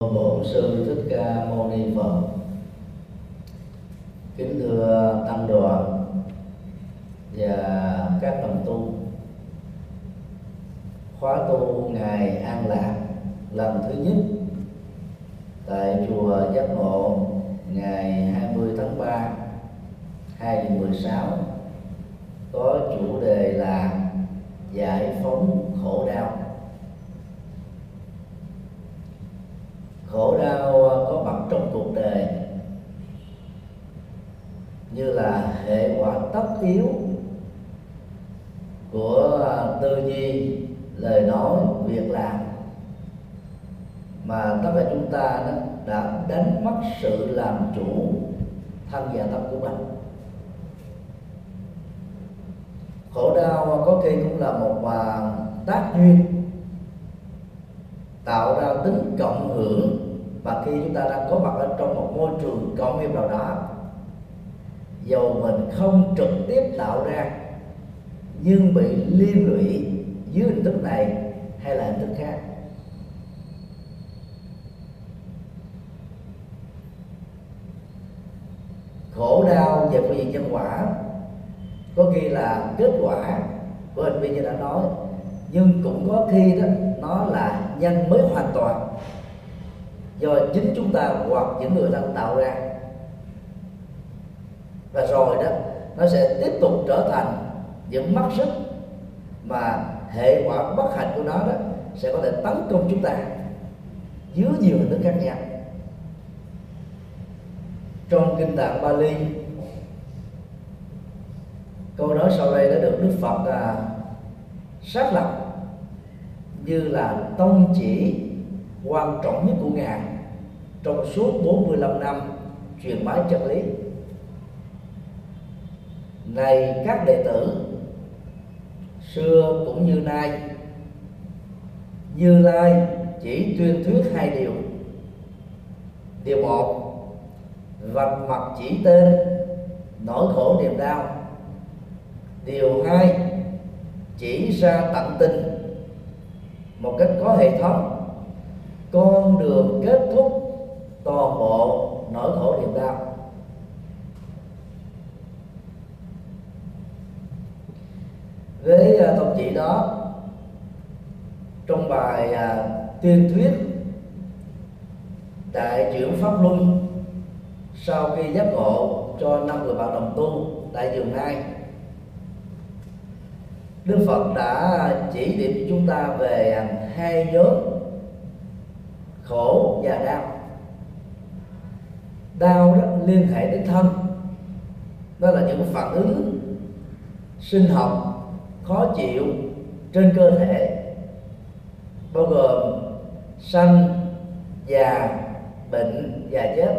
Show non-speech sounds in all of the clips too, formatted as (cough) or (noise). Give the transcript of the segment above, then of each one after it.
bổn sư thích ca mâu ni phật. Kính thưa tăng đoàn và các đồng tu. Khóa tu ngày an lạc lần thứ nhất tại chùa giác ngộ ngày 20 tháng 3 2016 có chủ đề là giải phóng khổ đau. Khổ đau à, có mặt trong cuộc đời như là hệ quả tất yếu của à, tư duy, lời nói, việc làm. Mà tất cả chúng ta đó đã đánh mất sự làm chủ thân và tâm của mình. Khổ đau à, có khi cũng là một tác duyên tạo ra tính cộng hưởng và khi chúng ta đang có mặt ở trong một môi trường cộng nghiệp nào đó, dầu mình không trực tiếp tạo ra, nhưng bị liên lụy dưới hình thức này hay là hình thức khác. Khổ đau về phương diện nhân quả, có khi là kết quả của hành vi như đã nói, nhưng cũng có khi đó, nó là nhân mới hoàn toàn do chính chúng ta hoặc những người đang tạo ra. Và rồi đó nó sẽ tiếp tục trở thành những mắt sức mà hệ quả bất hạnh của nó đó sẽ có thể tấn công chúng ta dưới nhiều hình thức khác nhau. Trong kinh tạng Bali câu nói sau đây đã được Đức Phật à, xác lập như là tông chỉ quan trọng nhất của ngài trong suốt 45 năm truyền bá chân lý, này các đệ tử, xưa cũng như nay, như lai chỉ tuyên thuyết hai điều. Điều một, vạch mặt chỉ tên, nỗi khổ niềm đau. Điều hai, chỉ ra tận tình. Một cách có hệ thống, con đường kết thúc toàn bộ nỗi khổ niềm đau. Với à, uh, tôn chỉ đó trong bài uh, tuyên thuyết đại chuyển pháp luân sau khi giác ngộ cho năm người bạn đồng tu tại giường nai Đức Phật đã chỉ điểm chúng ta về à, hai nhóm khổ và đau đau đó, liên hệ đến thân. Đó là những phản ứng sinh học khó chịu trên cơ thể, bao gồm sanh già, bệnh và chết.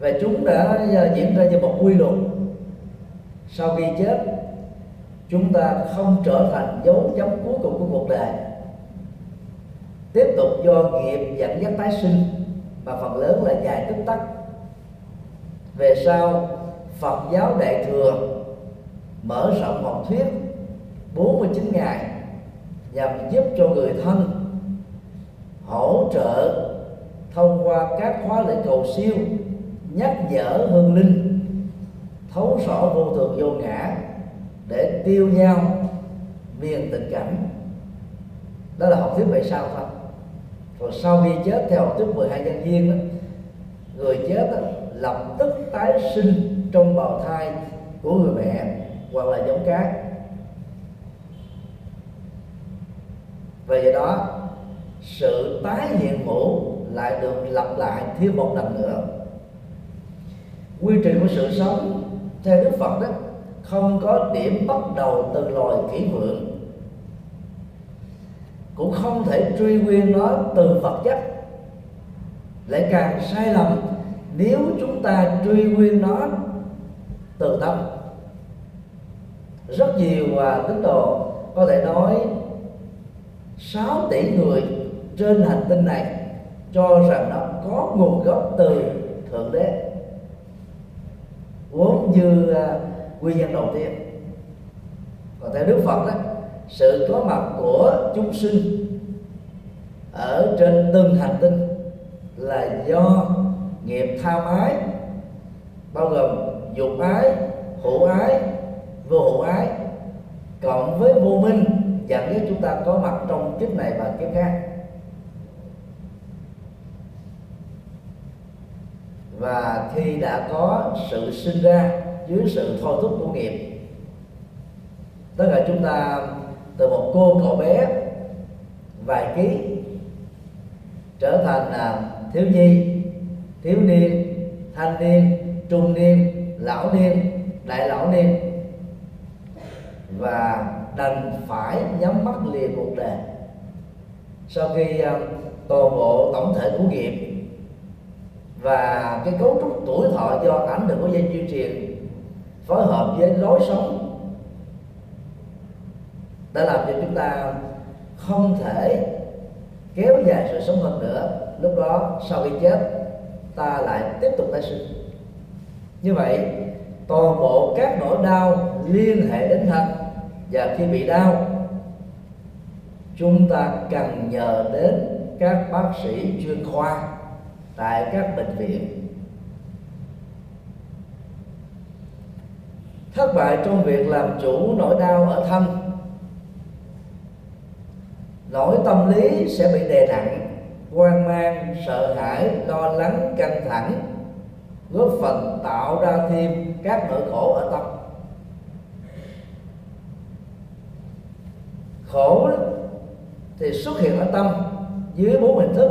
Và chúng đã à, diễn ra như một quy luật. Sau khi chết, chúng ta không trở thành dấu chấm cuối cùng của cuộc đời. Tiếp tục do nghiệp dẫn dắt tái sinh mà phần lớn là dài tích tắc. Về sau, Phật giáo Đại thừa mở rộng học thuyết 49 ngày nhằm giúp cho người thân hỗ trợ thông qua các khóa lễ cầu siêu, nhắc nhở hương linh, thấu rõ vô thường vô ngã để tiêu nhau miền tình cảnh. Đó là học thuyết về sau thôi còn sau khi chết theo học thuyết 12 nhân duyên đó người chết đó, lập tức tái sinh trong bào thai của người mẹ hoặc là giống cá và do đó sự tái hiện hữu lại được lặp lại thêm một lần nữa. Quy trình của sự sống theo đức phật đó không có điểm bắt đầu từ loài kỹ vượng cũng không thể truy nguyên nó từ vật chất. Lại càng sai lầm nếu chúng ta truy nguyên nó từ tâm. Rất nhiều và tín đồ có thể nói 6 tỷ người trên hành tinh này cho rằng nó có nguồn gốc từ thượng đế. Vốn như uh, nguyên nhân đầu tiên. Còn theo đức phật đó sự có mặt của chúng sinh ở trên từng hành tinh là do nghiệp tham ái, bao gồm dục ái, hữu ái, vô hữu ái, cộng với vô minh dẫn đến chúng ta có mặt trong kiếp này và kiếp khác. Và khi đã có sự sinh ra dưới sự thôi thúc của nghiệp tất cả chúng ta từ một cô cậu bé vài ký trở thành là thiếu nhi, thiếu niên, thanh niên, trung niên, lão niên, đại lão niên. Và đành phải nhắm mắt lìa cuộc đời. Sau khi à, toàn bộ tổng thể của nghiệp và cái cấu trúc tuổi thọ do ảnh hưởng của dây di truyền phối hợp với lối sống đã làm cho chúng ta không thể kéo dài sự sống hơn nữa. Lúc đó, sau khi chết, ta lại tiếp tục tái sinh. Như vậy, toàn bộ các nỗi đau liên hệ đến thân và khi bị đau, chúng ta cần nhờ đến các bác sĩ chuyên khoa tại các bệnh viện. Thất bại trong việc làm chủ nỗi đau ở thân lỗi tâm lý sẽ bị đè nặng, hoang mang, sợ hãi, lo lắng, căng thẳng, góp phần tạo ra thêm các nỗi khổ ở tâm. Khổ thì xuất hiện ở tâm, dưới bốn hình thức.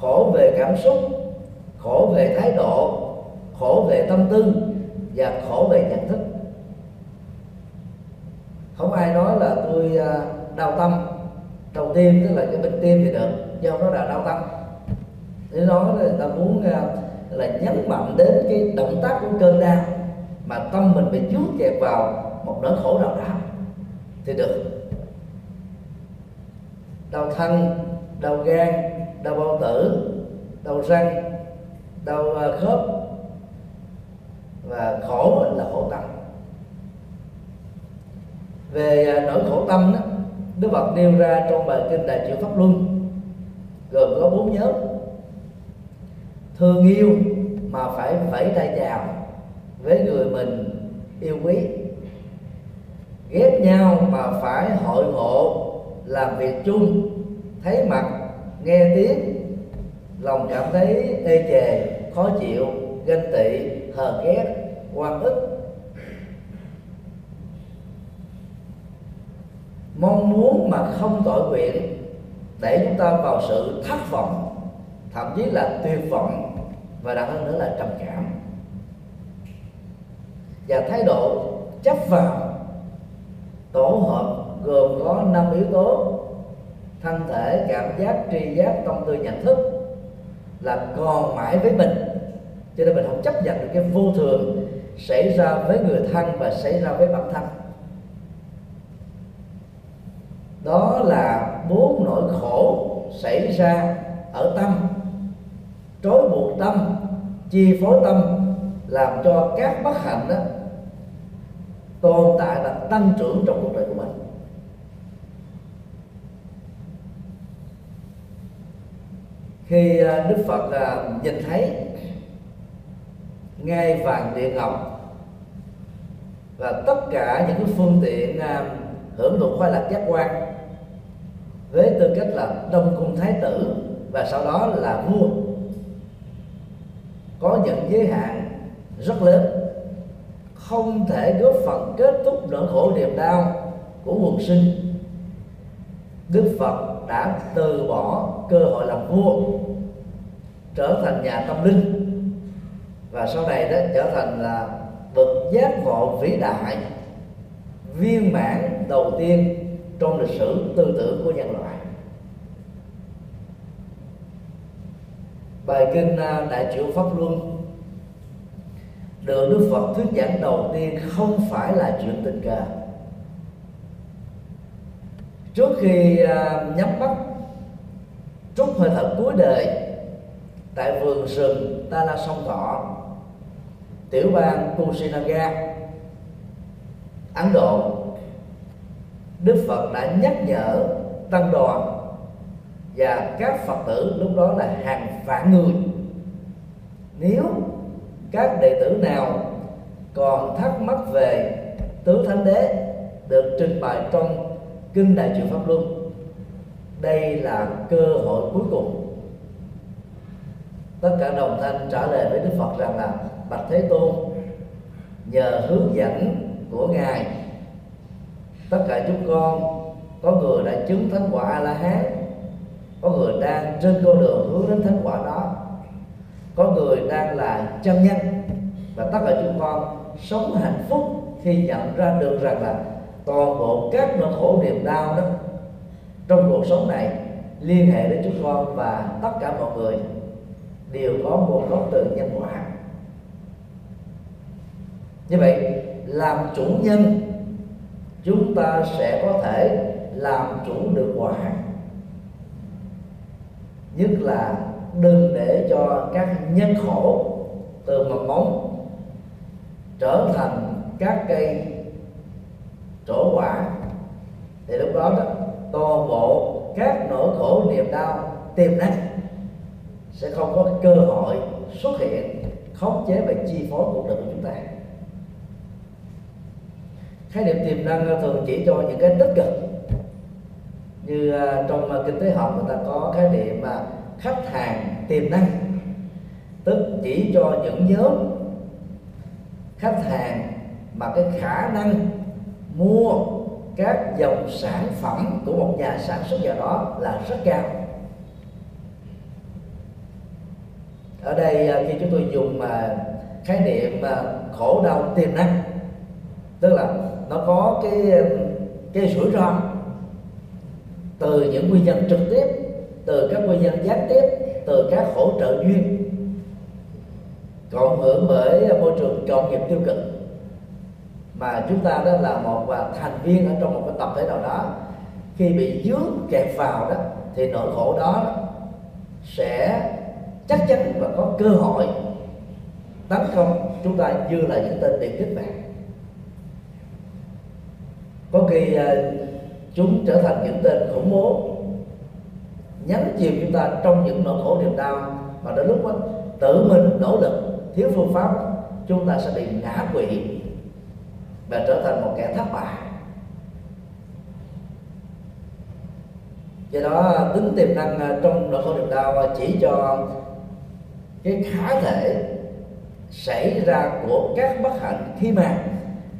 Khổ về cảm xúc, khổ về thái độ, khổ về tâm tư và khổ về nhận thức. Không ai nói là tôi à, đau tâm đầu tiên tức là cái bệnh tim thì được, do nó là đau tâm. Thế nói là người ta muốn à, là nhấn mạnh đến cái động tác của cơn đau, mà tâm mình bị dút kẹp vào một nỗi khổ nào đó thì được. Đau thân, đau gan, đau bao tử, đau răng, đau à, khớp và khổ là khổ tâm. Về à, nỗi khổ tâm đó Đức Phật nêu ra trong bài kinh Đại Chuyển Pháp Luân, gồm có bốn nhóm. Thương yêu mà phải vẫy tay chào với người mình yêu quý. Ghét nhau mà phải hội ngộ, làm việc chung, thấy mặt, nghe tiếng, lòng cảm thấy ê chề, khó chịu, ganh tị, hờn ghét, oan ức. Mong muốn mà không tội nguyện để chúng ta vào sự thất vọng, thậm chí là tuyệt vọng và đặc hơn nữa là trầm cảm. Và thái độ chấp vào, tổ hợp gồm có năm yếu tố. Thân thể, cảm giác, tri giác, tâm tư, nhận thức là còn mãi với mình. Cho nên mình không chấp nhận được cái vô thường xảy ra với người thân và xảy ra với bản thân đó là bốn nỗi khổ xảy ra ở tâm. Trói buộc tâm, chi phối tâm, làm cho các bất hạnh đó tồn tại và tăng trưởng trong cuộc đời của mình. Khi à, đức phật à, nhìn thấy ngay vàng điện ngọc và tất cả những cái phương tiện à, hưởng thụ khoái lạc giác quan với tư cách là đông cung thái tử và sau đó là vua. Có những giới hạn rất lớn. Không thể góp phần kết thúc nỗi khổ niềm đau của quần sinh. Đức phật đã từ bỏ cơ hội làm vua, trở thành nhà tâm linh. Và sau này đó trở thành là bậc giác ngộ vĩ đại, viên mãn đầu tiên trong lịch sử tư tưởng của nhân loại. Bài kinh à, đại triệu pháp luân. Được đức phật thuyết giảng đầu tiên không phải là chuyện tình cờ. Trước khi à, nhắm mắt trút hơi thở cuối đời, tại vườn rừng ta la sông thọ tiểu bang Kusinaga Ấn Độ, Đức Phật đã nhắc nhở tăng đoàn và các phật tử lúc đó là hàng vạn người. Nếu các đệ tử nào còn thắc mắc về tứ thánh đế được trình bày trong kinh đại truyền pháp luân, đây là cơ hội cuối cùng. Tất cả đồng thanh trả lời với đức phật rằng là, bạch thế tôn, nhờ hướng dẫn của ngài, tất cả chúng con có người đã chứng thánh quả a la hán có người đang trên con đường hướng đến thánh quả đó. Có người đang là chân nhân. Và tất cả chúng con sống hạnh phúc khi nhận ra được rằng là toàn bộ các nỗi khổ niềm đau đó trong cuộc sống này liên hệ đến chúng con và tất cả mọi người đều có nguồn gốc từ nhân quả. Như vậy, làm chủ nhân, chúng ta sẽ có thể làm chủ được quả nhất là đừng để cho các nhân khổ từ mầm móng trở thành các cây trổ quả. Thì lúc đó, đó toàn bộ các nỗi khổ niềm đau tiềm năng sẽ không có cơ hội xuất hiện khống chế và chi phối cuộc đời của chúng ta. Khái niệm tiềm năng thường chỉ cho những cái tích cực như ờ, trong ờ, kinh tế học người ta có khái niệm mà khách hàng tiềm năng. Tức chỉ cho những nhóm khách hàng mà cái khả năng mua các dòng sản phẩm của một nhà sản xuất nào đó là rất cao. Ở đây ờ, khi chúng tôi dùng mà khái niệm mà khổ đau tiềm năng, tức là nó có cái cái rủi ro từ những nguyên nhân trực tiếp, từ các nguyên nhân gián tiếp, từ các hỗ trợ duyên. Cộng hưởng bởi môi trường công nghiệp tiêu cực, mà chúng ta đó là một và thành viên ở trong một cái tập thể nào đó, khi bị dướng kẹt vào đó, thì nỗi khổ đó sẽ chắc chắn và có cơ hội tấn công chúng ta như là những tên tiền kích mạng. Có khi ờ, chúng trở thành những tên khủng bố. Nhấn chìm chúng ta trong những nỗi khổ niềm đau. Và đến lúc đó, tự mình nỗ lực thiếu phương pháp chúng ta sẽ bị ngã quỵ và trở thành một kẻ thất bại. Do đó tính tiềm năng à, trong nỗi khổ niềm đau chỉ cho cái khả thể xảy ra của các bất hạnh khi mà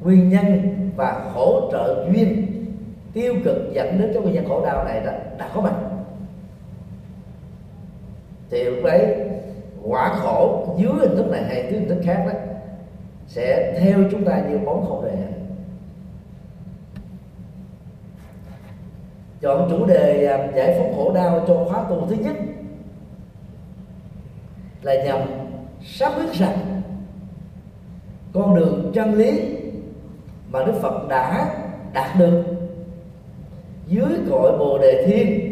nguyên nhân và hỗ trợ duyên tiêu cực dẫn đến cái nguyên nhân khổ đau này đã, đã có mặt. Thì lúc đấy quả khổ dưới hình thức này hay dưới hình thức khác đó sẽ theo chúng ta như món khổ đề. Chọn chủ đề à, giải phóng khổ đau cho khóa tu thứ nhất là nhằm xác quyết rằng con đường chân lý mà Đức Phật đã đạt được dưới cội Bồ Đề Thiên,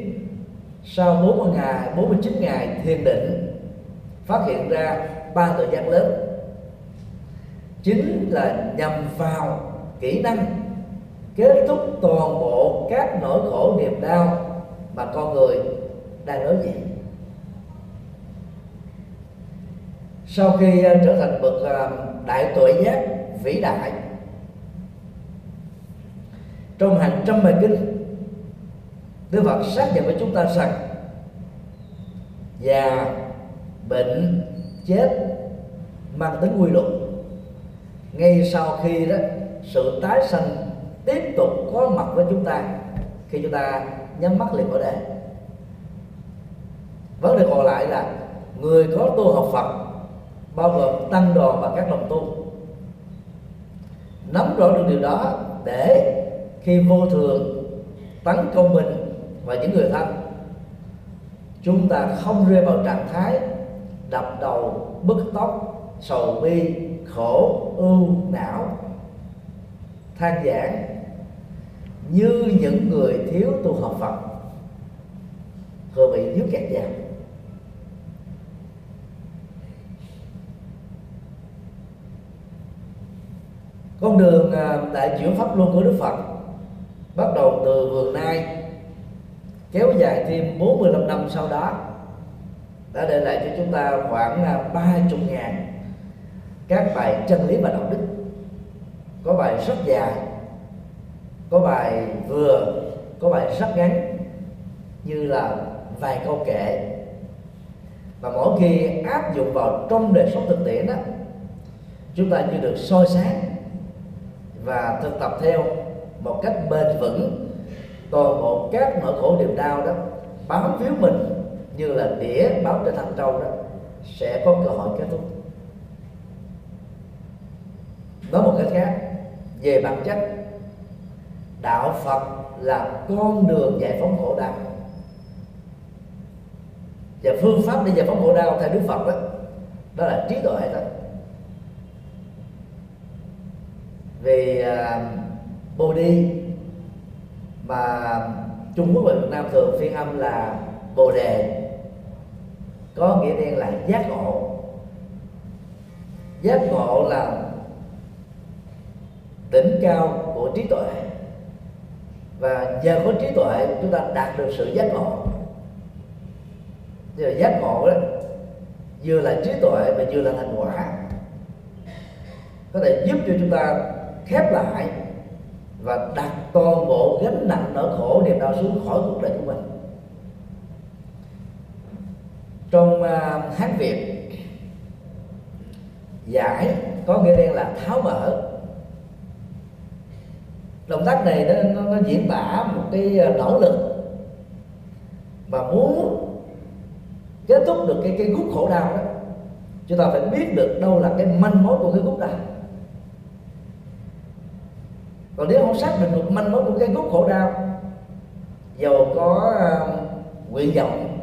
sau 40 ngày 49 ngày thiền định, phát hiện ra ba tội giác lớn. Chính là nhằm vào kỹ năng kết thúc toàn bộ các nỗi khổ niềm đau mà con người đang đối diện. Sau khi à, trở thành bậc à, đại tuệ giác vĩ đại, trong hàng trăm bài kinh Đức Phật xác nhận với chúng ta rằng già, bệnh, chết mang tính quy luật. Ngay sau khi đó, sự tái sanh tiếp tục có mặt với chúng ta khi chúng ta nhắm mắt liền cõi đề vấn đề còn lại là người có tu học Phật bao gồm tăng đoàn và các đồng tu. Nắm rõ được điều đó để khi vô thường tấn công mình và những người thân. Chúng ta không rơi vào trạng thái đập đầu, bứt tóc, sầu bi, khổ, ưu não, than giảng như những người thiếu tu học Phật, vừa bị dứt kẹt vào. Con đường à, đại chuyển pháp luân của Đức Phật bắt đầu từ vườn nai kéo dài thêm 45 năm sau đó, đã để lại cho chúng ta khoảng là ba chục ngàn các bài chân lý và đạo đức. Có bài rất dài, có bài vừa, có bài rất ngắn, như là vài câu kệ và mỗi khi áp dụng vào trong đời sống thực tiễn đó chúng ta như được soi sáng và thực tập theo một cách bền vững toàn bộ các nỗi khổ niềm đau đó bám víu mình như là đĩa bám trên thân trâu đó sẽ có cơ hội kết thúc. Nói một cách khác về bản chất đạo phật là con đường giải phóng khổ đau. Và phương pháp để giải phóng khổ đau theo đức phật đó đó là trí tuệ đó. Vì à, uh, Bodhi và Trung Quốc và Việt Nam thường phiên âm là Bồ đề. Có nghĩa đen là giác ngộ. Giác ngộ là đỉnh cao của trí tuệ. Và nhờ có trí tuệ, chúng ta đạt được sự giác ngộ. Như là giác ngộ đó, vừa là trí tuệ mà vừa là thành quả. Có thể giúp cho chúng ta khép lại và đặt toàn bộ gánh nặng nỗi khổ niềm đau xuống khỏi cuộc đời của mình. Trong uh, hát việt giải có nghĩa đen là tháo mở. Động tác này nó, nó, nó diễn tả một cái à, nỗ lực mà muốn kết thúc được cái cái gút khổ đau đó. Chúng ta phải biết được đâu là cái manh mối của cái gút đau còn nếu không xác định được manh mối của cái gốc khổ đau giàu có uh, nguyện vọng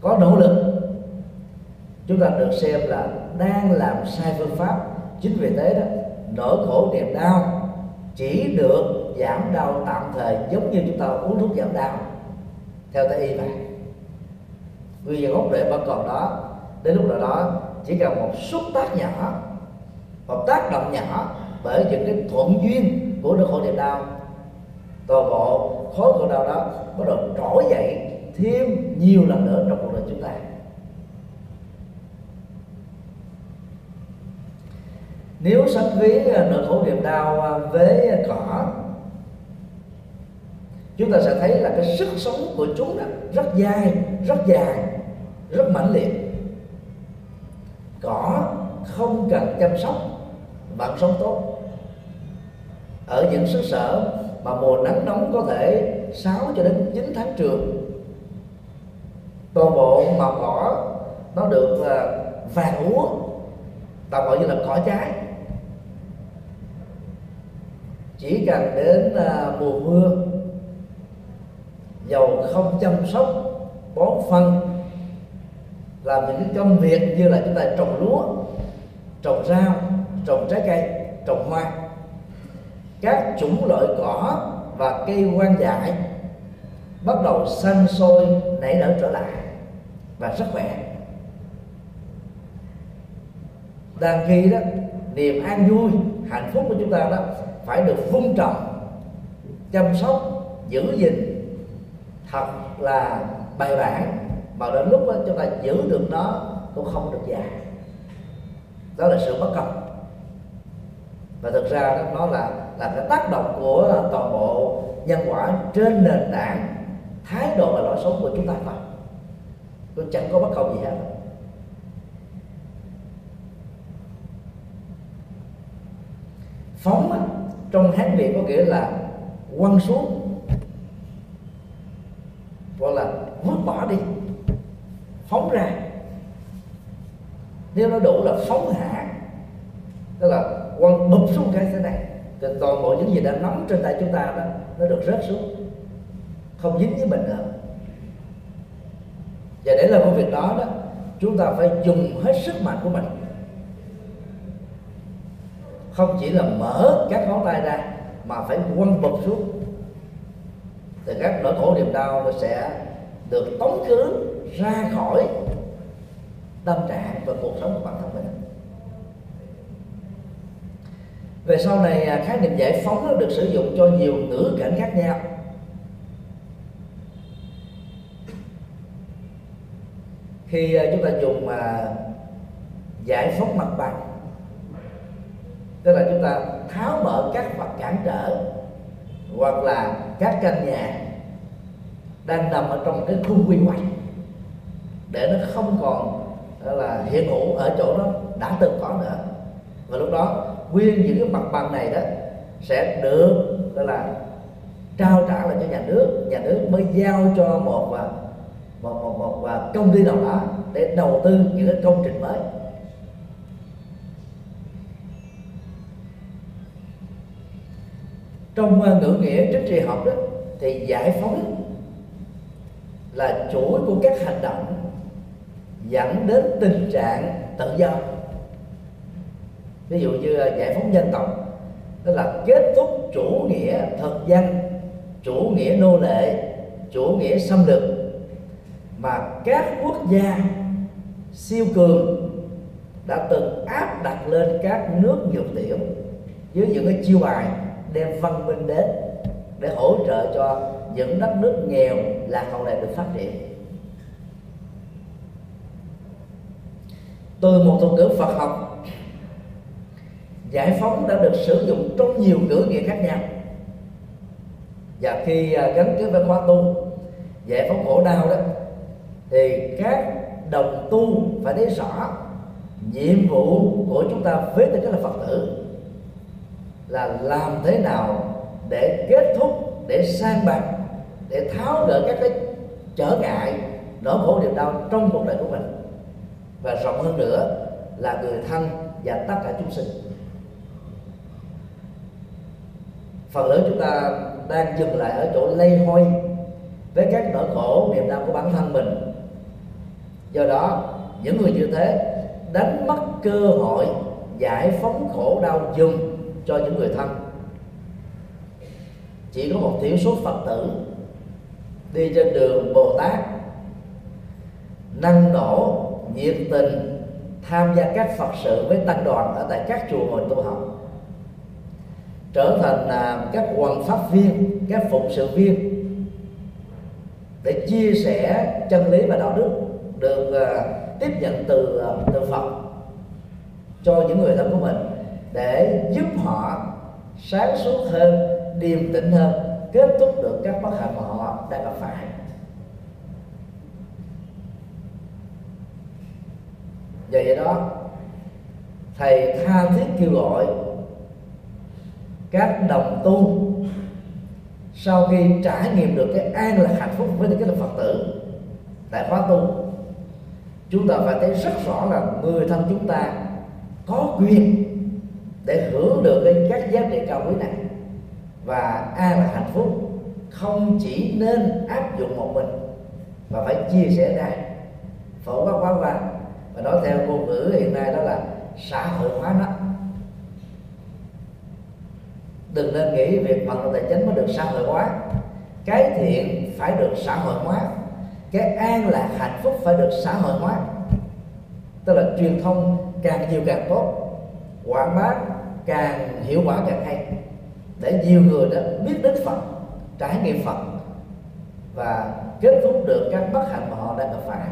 có nỗ lực chúng ta được xem là đang làm sai phương pháp. Chính vì thế đó nỗi khổ niềm đau chỉ được giảm đau tạm thời giống như chúng ta uống thuốc giảm đau theo tây y vậy nguyên nhân gốc rễ vẫn còn đó đến lúc nào đó chỉ cần một xúc tác nhỏ một tác động nhỏ bởi những cái thuận duyên của nỗi khổ niềm đau toàn bộ khối khổ đau đó bắt đầu trỗi dậy thêm nhiều lần nữa trong cuộc đời chúng ta. Nếu sánh ví nỗi khổ niềm đau với cỏ, chúng ta sẽ thấy là cái sức sống của chúng đó rất dai rất dài, rất mãnh liệt. Cỏ không cần chăm sóc bạn sống tốt. Ở những xứ sở mà mùa nắng nóng có thể 6 cho đến 9 tháng trường, toàn bộ màu cỏ nó được là vàng úa, tạm gọi như là cỏ trái. Chỉ cần đến à, mùa mưa, dầu không chăm sóc, bón phân, làm những cái công việc như là chúng ta trồng lúa, trồng rau trồng trái cây, trồng hoa. Các chủng loại cỏ và cây hoang dại bắt đầu xanh sôi, nảy nở trở lại và rất khỏe. Đang khi đó, niềm an vui, hạnh phúc của chúng ta đó phải được vun trồng, chăm sóc, giữ gìn. Thật là bài bản mà đến lúc đó chúng ta giữ được nó cũng không được dài đó là sự bất công và thực ra đó, nó là là cái tác động của toàn bộ nhân quả trên nền tảng thái độ và lối sống của chúng ta thôi cũng chẳng có bất công gì hết. Phóng trong hán việt có nghĩa là quăng xuống gọi là vứt bỏ đi phóng ra. Nếu nó đủ là phóng hạ tức là quăng bụp xuống cái thế này. Thì toàn bộ những gì đã nắm trên tay chúng ta đó, nó được rớt xuống. Không dính với mình nữa. Và để làm công việc đó đó, chúng ta phải dùng hết sức mạnh của mình. Không chỉ là mở các ngón tay ra, mà phải quăng bụp xuống. Thì các nỗi khổ niềm đau nó sẽ được tống khứ ra khỏi tâm trạng và cuộc sống của bản thân mình về sau này à, khái niệm giải phóng được sử dụng cho nhiều ngữ cảnh khác nhau. Khi à, chúng ta dùng mà giải phóng mặt bằng, tức là chúng ta tháo mở các vật cản trở hoặc là các căn nhà đang nằm ở trong cái khu quy hoạch để nó không còn là hiện hữu ở chỗ đó đã từng có nữa. Và lúc đó nguyên những cái mặt bằng này đó sẽ được, gọi là, trao trả lại cho nhà nước. Nhà nước mới giao cho một và, một một một, và công ty nào đó để đầu tư những cái công trình mới. Trong à, ngữ nghĩa chính trị học đó, thì giải phóng là chuỗi của các hành động dẫn đến tình trạng tự do ví dụ như giải phóng dân tộc, tức là kết thúc chủ nghĩa thực dân, chủ nghĩa nô lệ, chủ nghĩa xâm lược, mà các quốc gia siêu cường đã từng áp đặt lên các nước nhược tiểu dưới những cái chiêu bài đem văn minh đến để hỗ trợ cho những đất nước nghèo là hậu này được phát triển. Từ một thuật ngữ Phật học giải phóng đã được sử dụng trong nhiều ngữ nghĩa khác nhau. Và khi à, gắn kết với khóa tu, giải phóng khổ đau đó, thì các đồng tu phải thấy rõ nhiệm vụ của chúng ta với tư cách là phật tử là làm thế nào để kết thúc, để sang bằng để tháo gỡ các cái trở ngại, nỗi khổ niềm đau trong cuộc đời của mình. Và rộng hơn nữa là người thân và tất cả chúng sinh. Phần lớn chúng ta đang dừng lại ở chỗ lây hôi với các nỗi khổ, niềm đau của bản thân mình. Do đó, những người như thế đánh mất cơ hội giải phóng khổ đau dùng cho những người thân. Chỉ có một thiểu số phật tử đi trên đường bồ tát năng nổ nhiệt tình tham gia các phật sự với tăng đoàn ở tại các chùa ngồi tu học trở thành là các hoàng pháp viên các phụng sự viên để chia sẻ chân lý và đạo đức được uh, tiếp nhận từ uh, từ Phật cho những người thân của mình để giúp họ sáng suốt hơn điềm tĩnh hơn kết thúc được các bất hạnh mà họ đang gặp phải. Và vậy đó thầy tha thiết kêu gọi các đồng tu. Sau khi trải nghiệm được cái an lạc hạnh phúc với cái là phật tử, tại khóa tu, chúng ta phải thấy rất rõ là người thân chúng ta có quyền để hưởng được cái các giá trị cao quý này. Và an lạc hạnh phúc không chỉ nên áp dụng một mình mà phải chia sẻ ra. Phổ quát quá và và nói theo ngôn ngữ hiện nay đó là xã hội hóa nó đừng nên nghĩ việc vận động tài chính mới được xã hội hóa. Cái thiện phải được xã hội hóa. Cái an lạc hạnh phúc phải được xã hội hóa. Tức là truyền thông càng nhiều càng tốt, quảng bá càng hiệu quả càng hay. Để nhiều người đã biết đến phật, trải nghiệm phật và kết thúc được các bất hạnh mà họ đang gặp phải.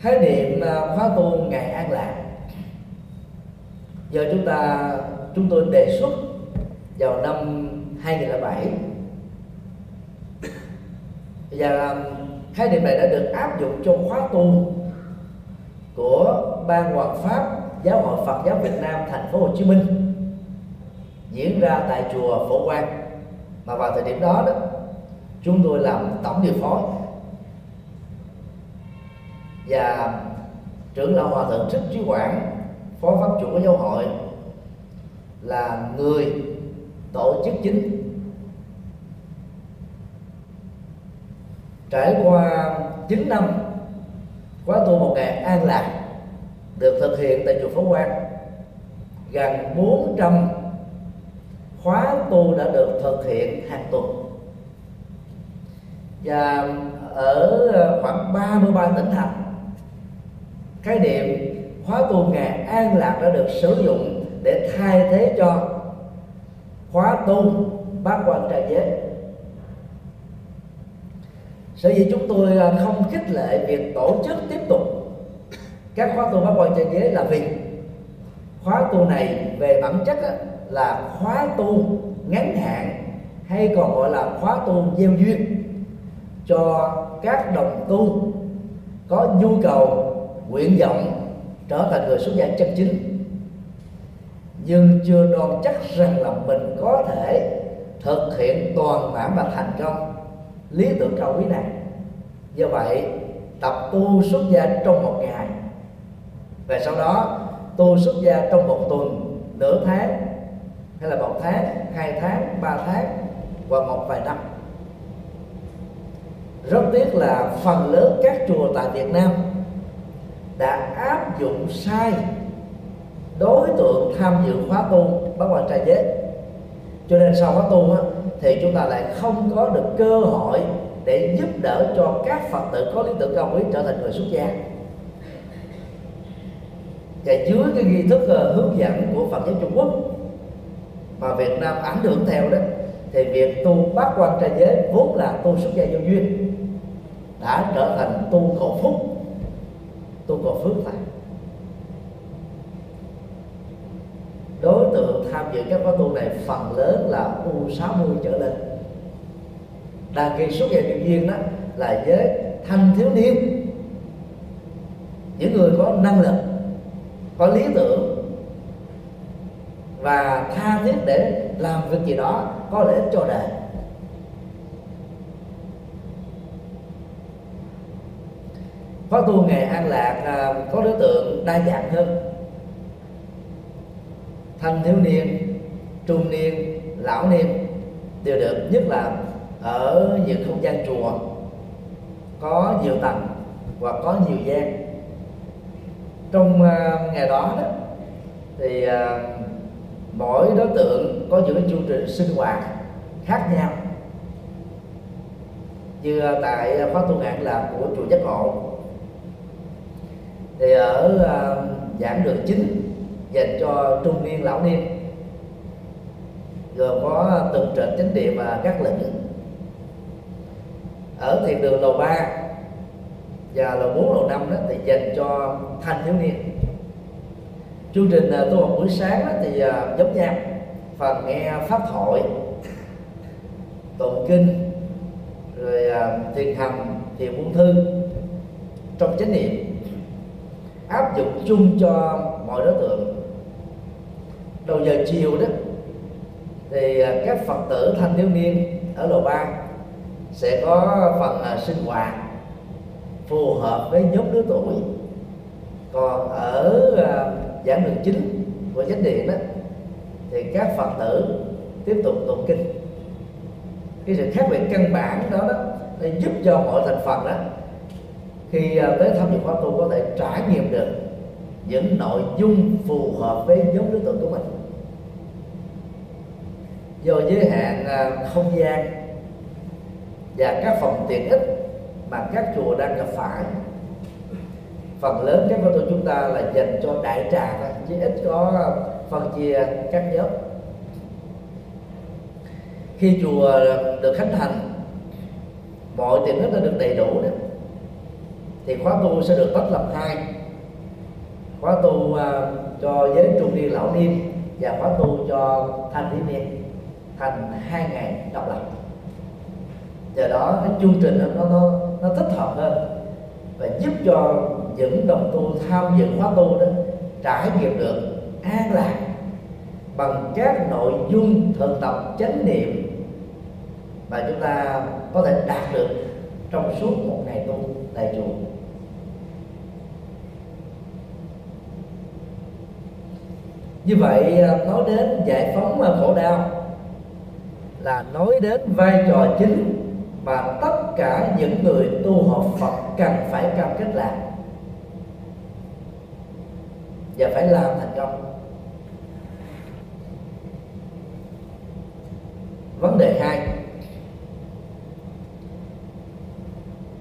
Khái niệm à, khóa tu ngày an lạc giờ chúng ta, chúng tôi đề xuất vào năm 2007 và um, khái niệm này đã được áp dụng cho khóa tu của ban hoàng pháp giáo hội Phật giáo Việt Nam thành phố Hồ Chí Minh, diễn ra tại chùa Phổ Quang. Mà vào thời điểm đó đó, chúng tôi làm tổng điều phối. Và, trưởng lão hòa thượng thích trí quảng phó pháp chủ của giáo hội là người tổ chức chính. Trải qua 9 năm, khóa tu một ngày an lạc, được thực hiện tại chùa Phổ Quang, gần 400 khóa tu đã được thực hiện hàng tuần. Và ở khoảng 33 tỉnh thành khái niệm khóa tu ngày an lạc đã được sử dụng để thay thế cho khóa tu bát quan trai giới. Sở dĩ chúng tôi à, không khích lệ việc tổ chức tiếp tục các khóa tu bác quan trai giới là vì khóa tu này về bản chất là khóa tu ngắn hạn hay còn gọi là khóa tu gieo duyên cho các đồng tu có nhu cầu nguyện vọng trở thành người xuất gia chân chính. Nhưng chưa đoan chắc rằng là mình có thể thực hiện toàn mãn và thành công lý tưởng cao quý này. Do vậy, tập tu xuất gia trong một ngày, và sau đó tu xuất gia trong một tuần, nửa tháng, hay là một tháng, hai tháng, ba tháng và một vài năm. Rất tiếc là phần lớn các chùa tại Việt Nam đã áp dụng sai. Đối tượng tham dự khóa tu bắt quan trai giới. Cho nên sau khóa tu á, thì chúng ta lại không có được cơ hội để giúp đỡ cho các phật tử có lý tưởng cao quý trở thành người xuất gia. Và dưới cái nghi thức uh, hướng dẫn của Phật giáo Trung Quốc mà Việt Nam ảnh hưởng theo đó thì việc tu bát quan trai giới vốn là tu xuất gia vô duyên đã trở thành tu khổ phúc tu cầu phước lại đối tượng tham dự các khóa tu này phần lớn là u 60 trở lên. Đăng ký xuất gia do duyên đó là giới thanh thiếu niên. Những người có năng lực, có lý tưởng và tha thiết để làm việc gì đó có lợi ích cho đời. Khóa tu ngày an lạc à, có đối tượng đa dạng hơn. Thanh thiếu niên trung niên lão niên đều được nhất là ở những không gian chùa. Có nhiều tầng và có nhiều gian. Trong uh, ngày đó đó thì uh, mỗi đối tượng có những chương trình sinh hoạt khác nhau. Như à, tại khóa tu ngạn là của chùa giác ngộ thì ở uh, giảng đường chính dành cho trung niên lão niên gồm có từng trệt chánh điện và các lĩnh. Ở thiền đường lầu ba và lầu bốn lầu năm đó thì dành cho thanh thiếu niên. Chương trình uh, tu học buổi sáng đó thì uh, giống nhau. Phần nghe pháp thoại tụng kinh rồi uh, thiền hành thiền buông thư trong chánh niệm áp dụng chung cho mọi đối tượng. Đầu giờ chiều đó, thì à, các phật tử thanh thiếu niên ở lầu ba sẽ có phần à, sinh hoạt phù hợp với nhóm lứa tuổi. Còn ở à, giảng đường chính của chánh điện đó, thì các phật tử tiếp tục tụng kinh. Cái sự khác biệt căn bản đó đó để giúp cho mọi thành phần đó khi à, tới tham dự khóa tu có thể trải nghiệm được những nội dung phù hợp với nhóm đối tượng của mình. Do giới hạn à, không gian và các phòng tiện ích mà các chùa đang gặp phải. Phần lớn các khóa tu chúng ta là dành cho đại trà thôi, chứ ít có phân chia các nhóm. Khi chùa được khánh thành, mọi tiện ích đã được đầy đủ đấy thì khóa tu sẽ được tách làm hai. Khóa tu uh, cho giới trung niên lão niên và khóa tu cho thanh thiếu niên. Thành hai ngày độc lập. Do đó cái chương trình nó nó nó thích hợp hơn và giúp cho những đồng tu tham dự khóa tu đó trải nghiệm được an lạc bằng các nội dung thực tập chánh niệm mà chúng ta có thể đạt được trong suốt một ngày tu tại chùa. Như vậy à, nói đến giải phóng à, khổ đau là nói đến vai trò chính mà tất cả những người tu học Phật cần phải cam kết làm. Và phải làm thành công. Vấn đề hai.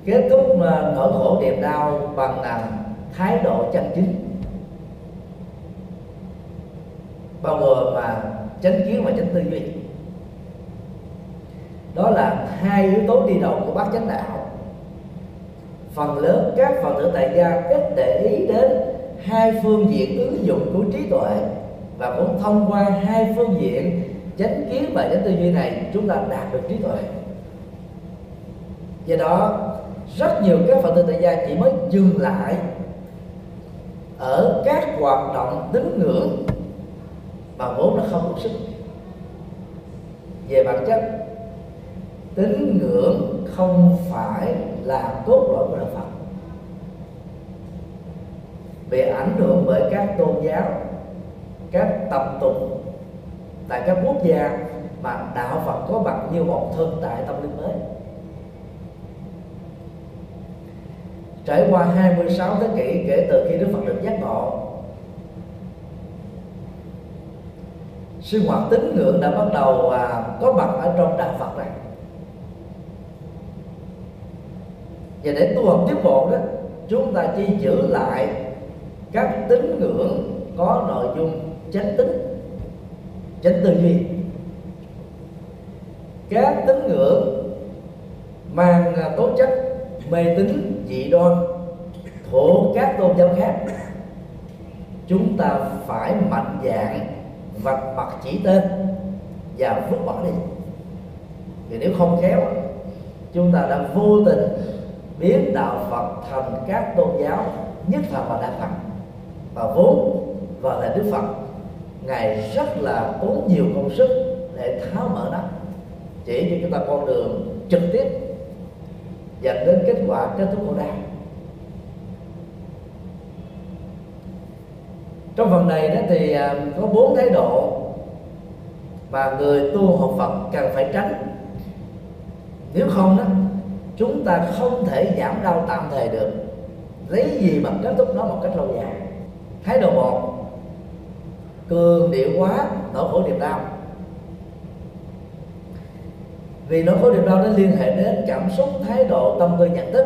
Kết thúc à, nỗi khổ niềm đau bằng làm thái độ chân chính. Bao gồm mà chánh kiến và chánh tư duy. Đó là hai yếu tố đi đầu của bát chánh đạo. Phần lớn các phật tử tại gia ít để ý đến hai phương diện ứng dụng của trí tuệ và cũng thông qua hai phương diện chánh kiến và chánh tư duy này chúng ta đạt được trí tuệ. Do đó, rất nhiều các phật tử tại gia chỉ mới dừng lại ở các hoạt động tín ngưỡng mà vốn là không đủ sức. Về bản chất, tín ngưỡng không phải là cốt lõi của đạo Phật. Bị ảnh hưởng bởi các tôn giáo, các tập tục, tại các quốc gia mà đạo Phật có mặt như một thân tại tâm linh mới. Trải qua 26 thế kỷ kể từ khi Đức Phật được giác ngộ sinh hoạt tín ngưỡng đã bắt đầu à, có mặt ở trong đạo Phật này và để tu học tiến bộ đó chúng ta chỉ giữ lại các tín ngưỡng có nội dung chánh tính chánh tư duy các tín ngưỡng mang à, tố chất mê tín dị đoan thuộc các tôn giáo khác chúng ta phải mạnh dạng vạch mặt chỉ tên và vứt bỏ đi. Vì nếu không khéo, chúng ta đã vô tình biến đạo Phật thành các tôn giáo, nhất là và đa phần và vốn và là Đức Phật, ngài rất là tốn nhiều công sức để tháo mở nó, chỉ cho chúng ta con đường trực tiếp, dẫn đến kết quả kết thúc khổ đau trong phần này đó thì à, có bốn thái độ mà người tu học Phật cần phải tránh. Nếu không đó, chúng ta không thể giảm đau tạm thời được. Lấy gì mà kết thúc nó một cách lâu dài? Thái độ một, cường điệu quá, nỗi khổ niềm đau. Vì nỗi khổ niềm đau nó liên hệ đến cảm xúc, thái độ, tâm tư, nhận thức.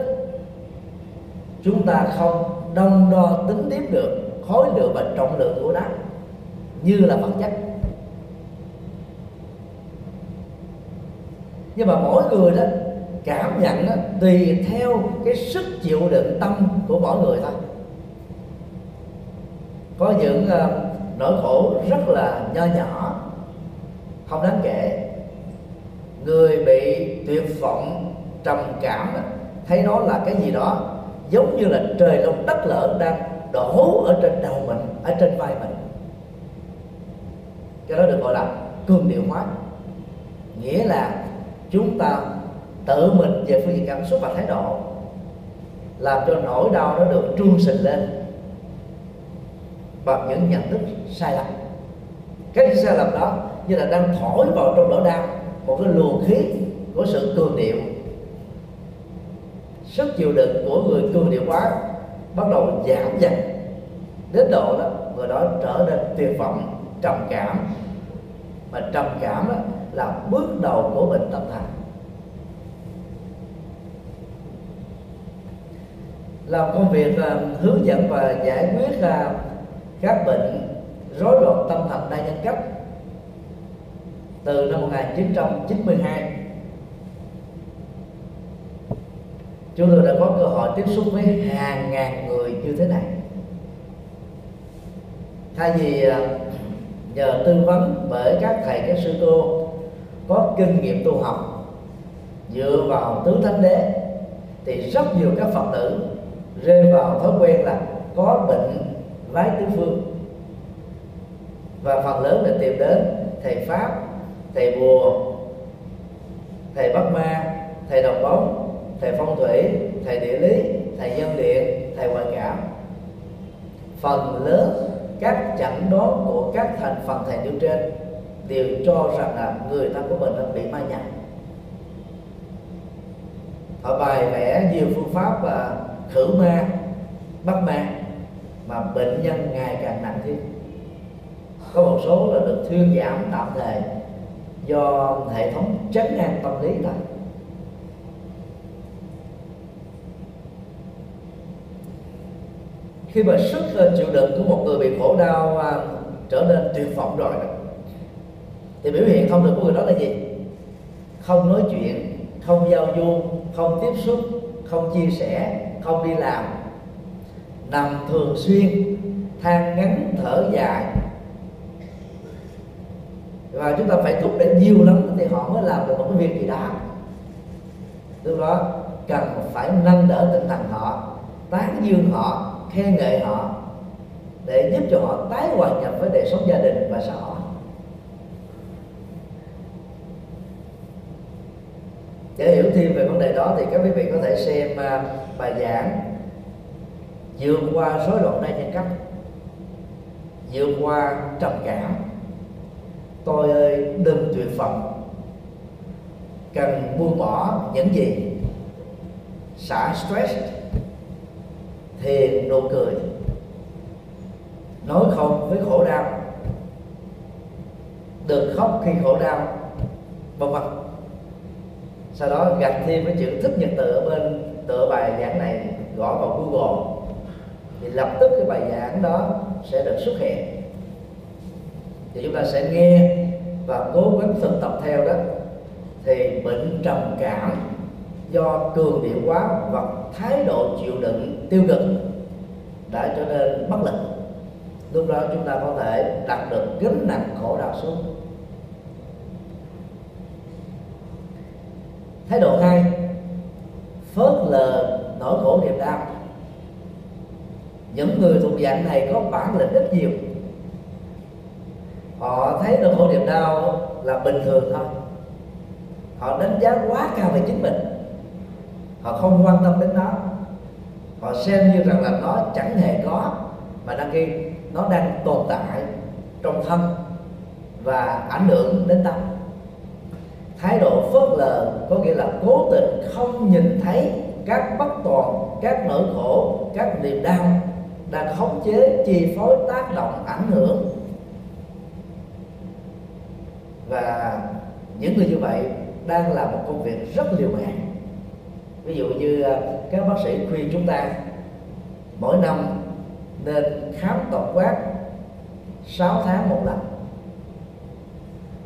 Chúng ta không đong đo tính tiếp được khối lượng và trọng lượng của nó như là vật chất. Nhưng mà mỗi người đó cảm nhận đó, tùy theo cái sức chịu đựng tâm của mỗi người thôi. Có những uh, nỗi khổ rất là nho nhỏ không đáng kể. Người bị tuyệt vọng trầm cảm thấy nó là cái gì đó giống như là trời lông đất lở đang đổ ở trên đầu mình, ở trên vai mình. Cái đó được gọi là cương điệu hóa. Nghĩa là chúng ta tự mình về phương diện cảm xúc và thái độ, làm cho nỗi đau nó được trương sình lên bằng những nhận thức sai lầm. Cái sai lầm đó như là đang thổi vào trong lỗ đau, một cái luồng khí của sự cường điệu. Sức chịu đựng của người cường điệu quá bắt đầu giảm dần. Đến độ đó người đó trở nên tuyệt vọng trầm cảm. Mà trầm cảm đó là bước đầu của bệnh tâm thần. Làm công việc uh, hướng dẫn và giải quyết uh, các bệnh rối loạn tâm thần đa nhân cấp từ năm 1992 chúng tôi đã có cơ hội tiếp xúc với hàng ngàn người như thế này. Thay vì à, nhờ tư vấn bởi các thầy, các sư cô có kinh nghiệm tu học dựa vào tứ thánh đế, thì rất nhiều các phật tử rơi vào thói quen là có bệnh vái tứ phương. Và phần lớn là tìm đến thầy pháp, thầy bùa, thầy bắt ma, thầy đồng bóng thầy phong thủy thầy địa lý, thầy dân điện thầy ngoại cảm. Phần lớn các chẩn đoán của các thành phần thầy nêu trên đều cho rằng là người ta của mình đã bị ma nhập. Họ bài vẽ nhiều phương pháp và khử ma, bắt ma, mà bệnh nhân ngày càng nặng thêm. Có một số là được thuyên giảm tạm thời do hệ thống chấn an tâm lý thôi khi mà sức chịu đựng của một người bị khổ đau à, trở nên tuyệt vọng rồi thì biểu hiện không được của người đó là gì? Không nói chuyện không giao du không tiếp xúc không chia sẻ không đi làm. Nằm thường xuyên than ngắn thở dài. Và chúng ta phải thúc đẩy nhiều lắm thì họ mới làm được một cái việc gì đó. Lúc đó cần phải nâng đỡ tinh thần họ tán dương họ khen ngợi họ, để giúp cho họ tái hòa nhập với đời sống gia đình và xã hội. Để hiểu thêm về vấn đề đó thì các quý vị có thể xem à, bài giảng vượt qua rối loạn đa nhân cách, vượt qua trầm cảm. Tôi ơi, đừng tuyệt vọng. Cần buông bỏ những gì? Xả stress thiền nụ cười. Nói không với khổ đau. Đừng khóc khi khổ đau, vân vân. Sau đó gạch thêm cái chữ thích nhật tự ở bên tựa bài giảng này, gõ vào google. Thì lập tức cái bài giảng đó sẽ được xuất hiện. Thì chúng ta sẽ nghe và cố gắng thực tập theo đó. Thì bệnh trầm cảm do cường điệu quá và thái độ chịu đựng tiêu cực đã trở nên bất lực. Lúc đó chúng ta có thể đặt được gánh nặng khổ đau xuống. Thái độ hai, phớt lờ nỗi khổ niềm đau. Những người thuộc dạng này có bản lĩnh rất nhiều. Họ thấy nỗi khổ niềm đau là bình thường thôi. Họ đánh giá quá cao về chính mình họ không quan tâm đến nó. Họ xem như rằng là nó chẳng hề có, mà đăng khi nó đang tồn tại trong thân và ảnh hưởng đến tâm. Thái độ phớt lờ có nghĩa là cố tình không nhìn thấy các bất toàn, các nỗi khổ, các niềm đau đang khống chế, chi phối, tác động, ảnh hưởng. Và những người như vậy đang làm một công việc rất liều mạng ví dụ như à, các bác sĩ khuyên chúng ta, mỗi năm nên khám tổng quát 6 tháng một lần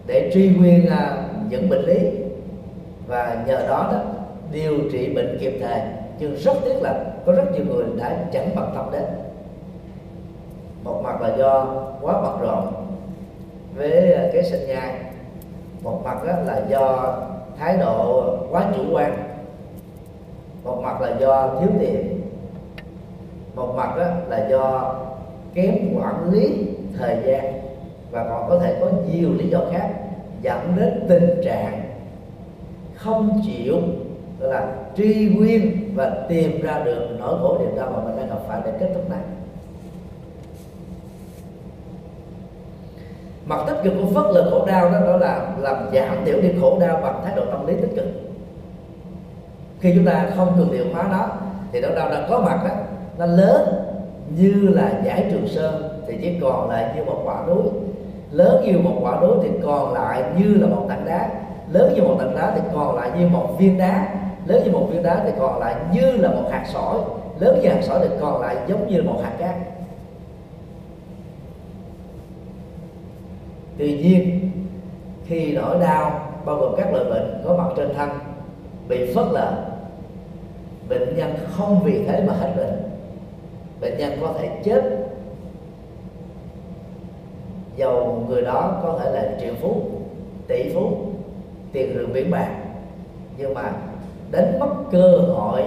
để truy nguyên à, những bệnh lý và nhờ đó đó điều trị bệnh kịp thời. Nhưng rất tiếc là có rất nhiều người đã chẳng bận tâm đến. Một mặt là do quá bận rộn với à, cái sinh nhai, một mặt đó là do thái độ quá chủ quan một mặt là do thiếu tiền. Một mặt đó là do kém quản lý thời gian. Và còn có thể có nhiều lý do khác, dẫn đến tình trạng không chịu là truy nguyên và tìm ra được nỗi khổ niềm đau mà mình đang gặp phải để kết thúc này mặt tích cực của phất lực khổ đau đó đó là làm giảm thiểu đi khổ đau bằng thái độ tâm lý tích cực khi chúng ta không cường điệu hóa nó, thì nỗi đau đang có mặt đó nó lớn như là giải trường sơn, thì chỉ còn lại như một quả núi. Lớn như một quả núi thì còn lại như là một tảng đá. Lớn như một tảng đá thì còn lại như một viên đá. Lớn như một viên đá thì còn lại như là một hạt sỏi. Lớn như hạt sỏi thì còn lại giống như một hạt cát. Tuy nhiên, khi nỗi đau bao gồm các loại bệnh có mặt trên thân, bị phớt lờ bệnh nhân không vì thế mà hết bệnh. Bệnh nhân có thể chết. Dầu người đó có thể là triệu phú, tỷ phú, tiền rừng biển bạc. Nhưng mà đến mất cơ hội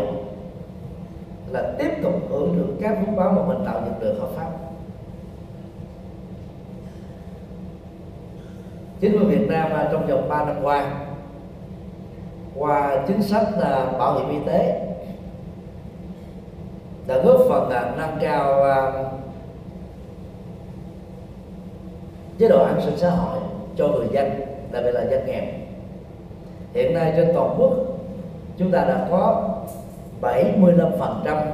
là tiếp tục hưởng được các phúc báo mà mình tạo dựng được hợp pháp. Chính phủ Việt Nam à, trong vòng 3 năm qua qua chính sách à, bảo hiểm y tế đã góp phần là nâng cao à, chế độ an sinh xã hội cho người dân đặc biệt là dân nghèo hiện nay trên toàn quốc chúng ta đã có 75%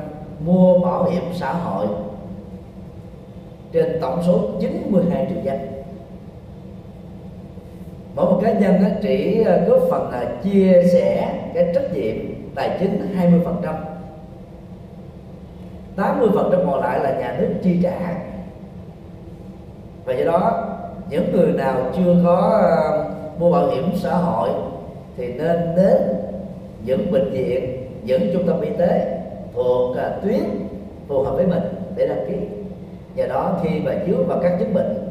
mua bảo hiểm xã hội trên tổng số 92 triệu dân mỗi một cá nhân chỉ góp phần là chia sẻ cái trách nhiệm tài chính 20%. 80 phần trăm còn lại là nhà nước chi trả. Và do đó những người nào chưa có uh, mua bảo hiểm xã hội thì nên đến những bệnh viện những trung tâm y tế thuộc ờ, tuyến phù hợp với mình để đăng ký. Do đó khi mà dướng vào các chứng bệnh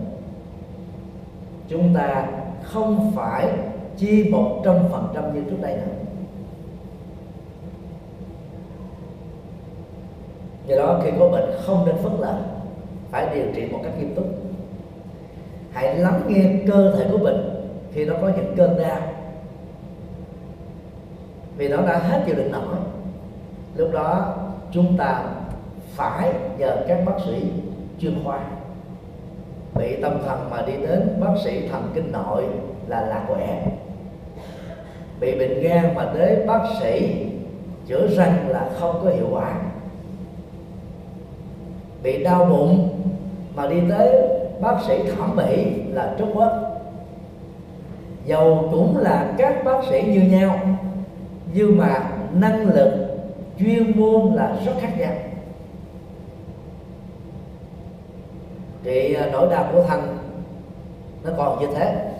chúng ta không phải chi một trăm phần trăm như trước đây nữa. Do đó, khi có bệnh không nên phớt lờ, phải điều trị một cách nghiêm túc. Hãy lắng nghe cơ thể của mình khi nó có những cơn đau. Vì nó đã hết chịu đựng nổi, lúc đó chúng ta phải nhờ các bác sĩ chuyên khoa. Bị tâm thần mà đi đến bác sĩ thần kinh nội là lạc quẻ. Bị bệnh gan mà tới bác sĩ chữa răng là không có hiệu quả bị đau bụng, mà đi tới bác sĩ thẩm mỹ là Trung Quốc dầu cũng là các bác sĩ như nhau, nhưng mà năng lực chuyên môn là rất khác nhau. Trị à, nỗi đau của thân nó còn như thế,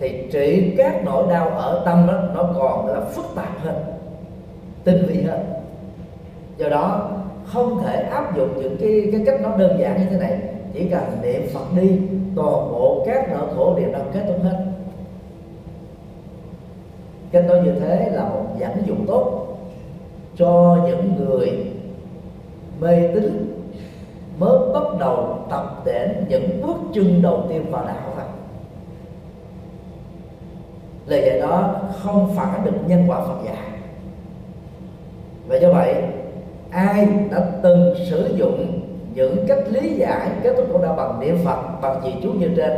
thì trị các nỗi đau ở tâm đó, nó còn là phức tạp hơn, tinh vi hơn. Do đó không thể áp dụng những cái cái cách nó đơn giản như thế này. Chỉ cần niệm phật đi, toàn bộ các nợ khổ đều đang kết thúc hết. Cách nói như thế là một dẫn dụ tốt cho những người mê tín, mới bắt đầu tập đến những bước chân đầu tiên vào đạo Phật. lời dạy đó không phản được nhân quả Phật dạy và do vậy ai đã từng sử dụng những cách lý giải kết thúc của đau bằng niệm Phật bằng vị chú như trên?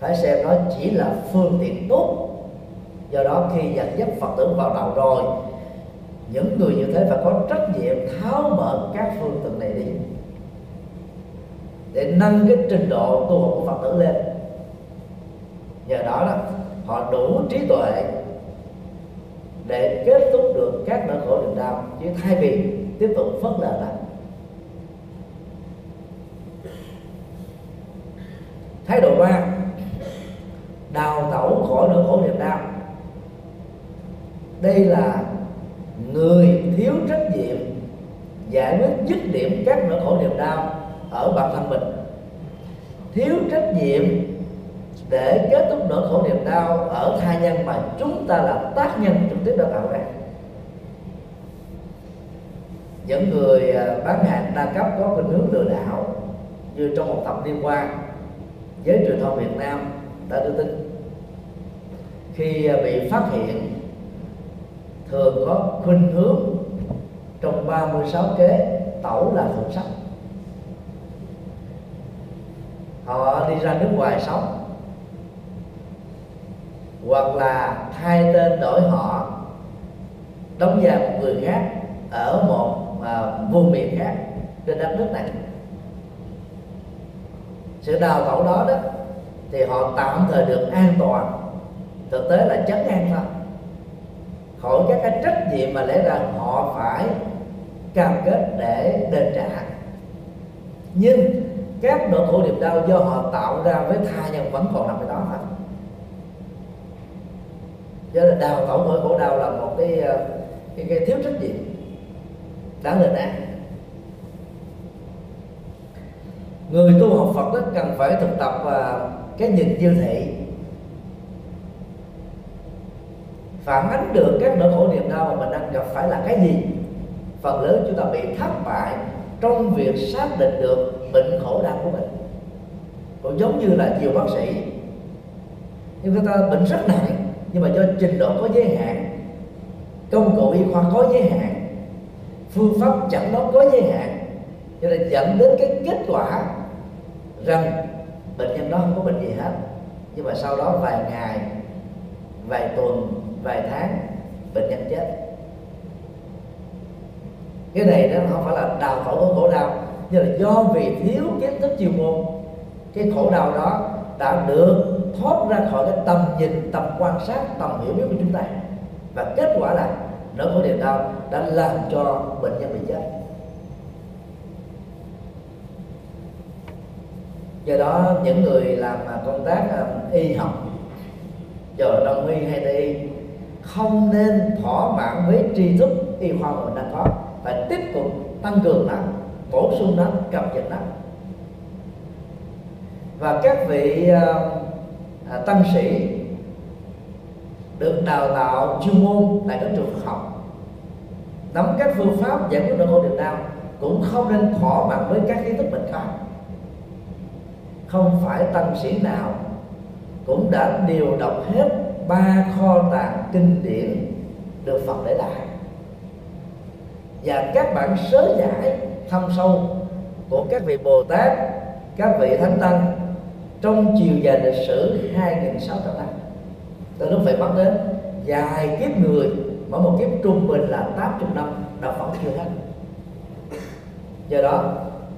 Phải xem nó chỉ là phương tiện tốt. Do đó khi dẫn dắt Phật tử vào đạo rồi, những người như thế phải có trách nhiệm tháo mở các phương tiện này đi. Để nâng cái trình độ tu học của Phật tử lên. Nhờ đó đó, họ đủ trí tuệ để kết thúc được các nỗi khổ niềm đau. Chứ thay vì tiếp tục phớt lờ lại thái độ ba, đào tẩu khỏi nỗi khổ niềm đau. Đây là người thiếu trách nhiệm giải quyết dứt điểm các nỗi khổ niềm đau ở bản thân mình. Thiếu trách nhiệm để kết thúc nỗi khổ niềm đau ở tha nhân mà chúng ta là tác nhân trực tiếp đã tạo ra những người à, bán hàng đa cấp có khuynh hướng lừa đảo như trong một thập niên qua giới truyền thông Việt Nam đã đưa tin. Khi à, bị phát hiện, thường có khuynh hướng trong 36 kế tẩu là thượng sách họ đi ra nước ngoài sống, hoặc là thay tên đổi họ, đóng vai một người khác ở một à, vùng miền khác trên đất nước này. Sự đào tạo đó đó thì họ tạm thời được an toàn thực tế là chấn an thôi. Khỏi các cái trách nhiệm mà lẽ ra họ phải cam kết để đền trả. Nhưng các nỗi khổ niềm đau do họ tạo ra với tha nhân vẫn còn nằm ở đó thôi do là đào tạo nỗi khổ đau là một cái à, cái, cái thiếu trách nhiệm đáng lên án. Người tu học Phật đó cần phải thực tập và cái nhìn như thị. Phản ánh được các nỗi khổ niềm đau mà mình đang gặp phải là cái gì? Phần lớn chúng ta bị thất bại trong việc xác định được bệnh khổ đau của mình. Cũng giống như là nhiều bác sĩ. Nhưng người ta bệnh rất nặng, nhưng mà do trình độ có giới hạn, công cụ y khoa có giới hạn phương pháp chẩn đoán có giới hạn. Cho nên dẫn đến cái kết quả rằng bệnh nhân đó không có bệnh gì hết. Nhưng mà sau đó vài ngày, vài tuần, vài tháng, bệnh nhân chết. Cái này nó không phải là đào phẫu của khổ đau, nhưng là do vì thiếu kiến thức chuyên môn. Cái khổ đau đó đã được thoát ra khỏi cái tầm nhìn, tầm quan sát, tầm hiểu biết của chúng ta. Và kết quả là đối với niềm đau đã làm cho bệnh nhân bị chết. Do đó những người làm à, công tác à, y học dù đông y hay tây y không nên thỏa mãn với tri thức y khoa mà mình đang có. Phải tiếp tục tăng cường nó bổ sung nó cập nhật nó. Và các vị à, à, tăng sĩ được đào tạo chuyên môn tại các trường học. Nắm các phương pháp giải quyết nỗi khổ niềm đau cũng không nên thỏa mãn với các kiến thức mình có. Không phải tăng sĩ nào cũng đã điều đọc hết ba kho tàng kinh điển được Phật để lại. Và các bản sớ giải thâm sâu của các vị Bồ Tát, các vị Thánh Tăng trong chiều dài lịch sử 2.600 năm từ lúc phải mất đến dài kiếp người mỗi một kiếp trung bình là 80 năm đạo Phật chưa hết. Do đó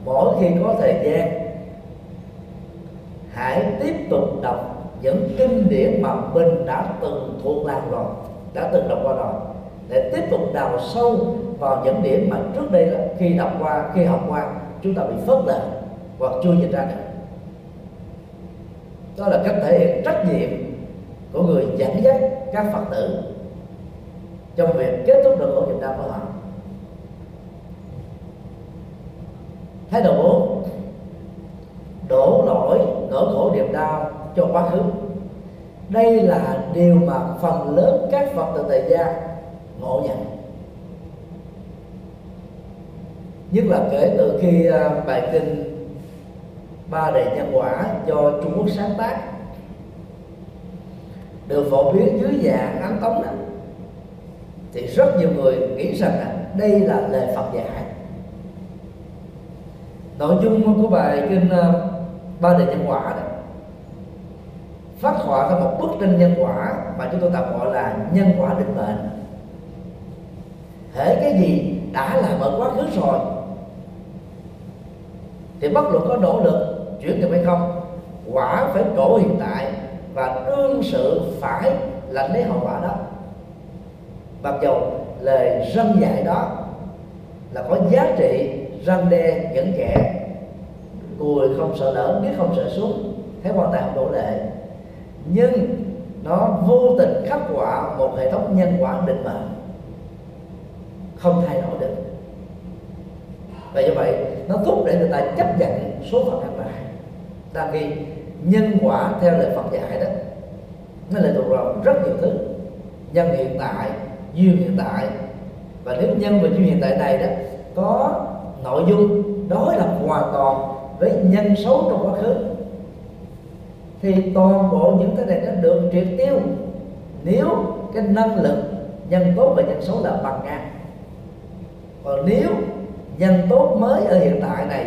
mỗi khi có thời gian hãy tiếp tục đọc những kinh điển mà mình đã từng thuộc lòng rồi đã từng đọc qua rồi để tiếp tục đào sâu vào những điểm mà trước đây đó, khi đọc qua khi học qua chúng ta bị phớt lờ hoặc chưa nhìn ra được. Đó là cách thể hiện trách nhiệm của người dẫn dắt các phật tử trong việc kết thúc được khổ niềm đau của họ. Thái độ bốn đổ lỗi nỗi khổ niềm đau cho quá khứ. Đây là điều mà phần lớn các phật tử tại gia ngộ nhận. Nhất là kể từ khi à, bài kinh ba đề nhân quả do Trung Quốc sáng tác được phổ biến dưới dạng ấn tống đó, thì rất nhiều người nghĩ rằng là đây là lời Phật dạy. Nội dung của bài kinh ờ, ba đề nhân quả đó phát họa ra một bức tranh nhân quả mà chúng tôi tạm gọi là nhân quả định mệnh. Hễ cái gì đã làm ở quá khứ rồi thì bất luận có nỗ lực chuyển nghiệp hay không quả phải đổ hiện tại và đương sự phải lãnh lấy hậu quả đó. Mặc dù lời răn dạy đó là có giá trị răn đe những kẻ cùi không sợ lỡ biết không sợ xuống thấy quan tài không đổ lệ. Nhưng nó vô tình khắc họa một hệ thống nhân quả định mệnh không thay đổi được. Và như vậy, nó thúc đẩy người ta chấp nhận số phận ăn bài đang khi nhân quả theo lời Phật dạy đó. Nó lại thuộc vào rất nhiều thứ. Nhân hiện tại, duyên hiện tại. Và nếu nhân và duyên hiện tại này đó có nội dung đối lập hoàn toàn với nhân xấu trong quá khứ, thì toàn bộ những cái này nó được triệt tiêu nếu cái năng lực nhân tốt và nhân xấu là bằng ngang. Còn nếu nhân tốt mới ở hiện tại này,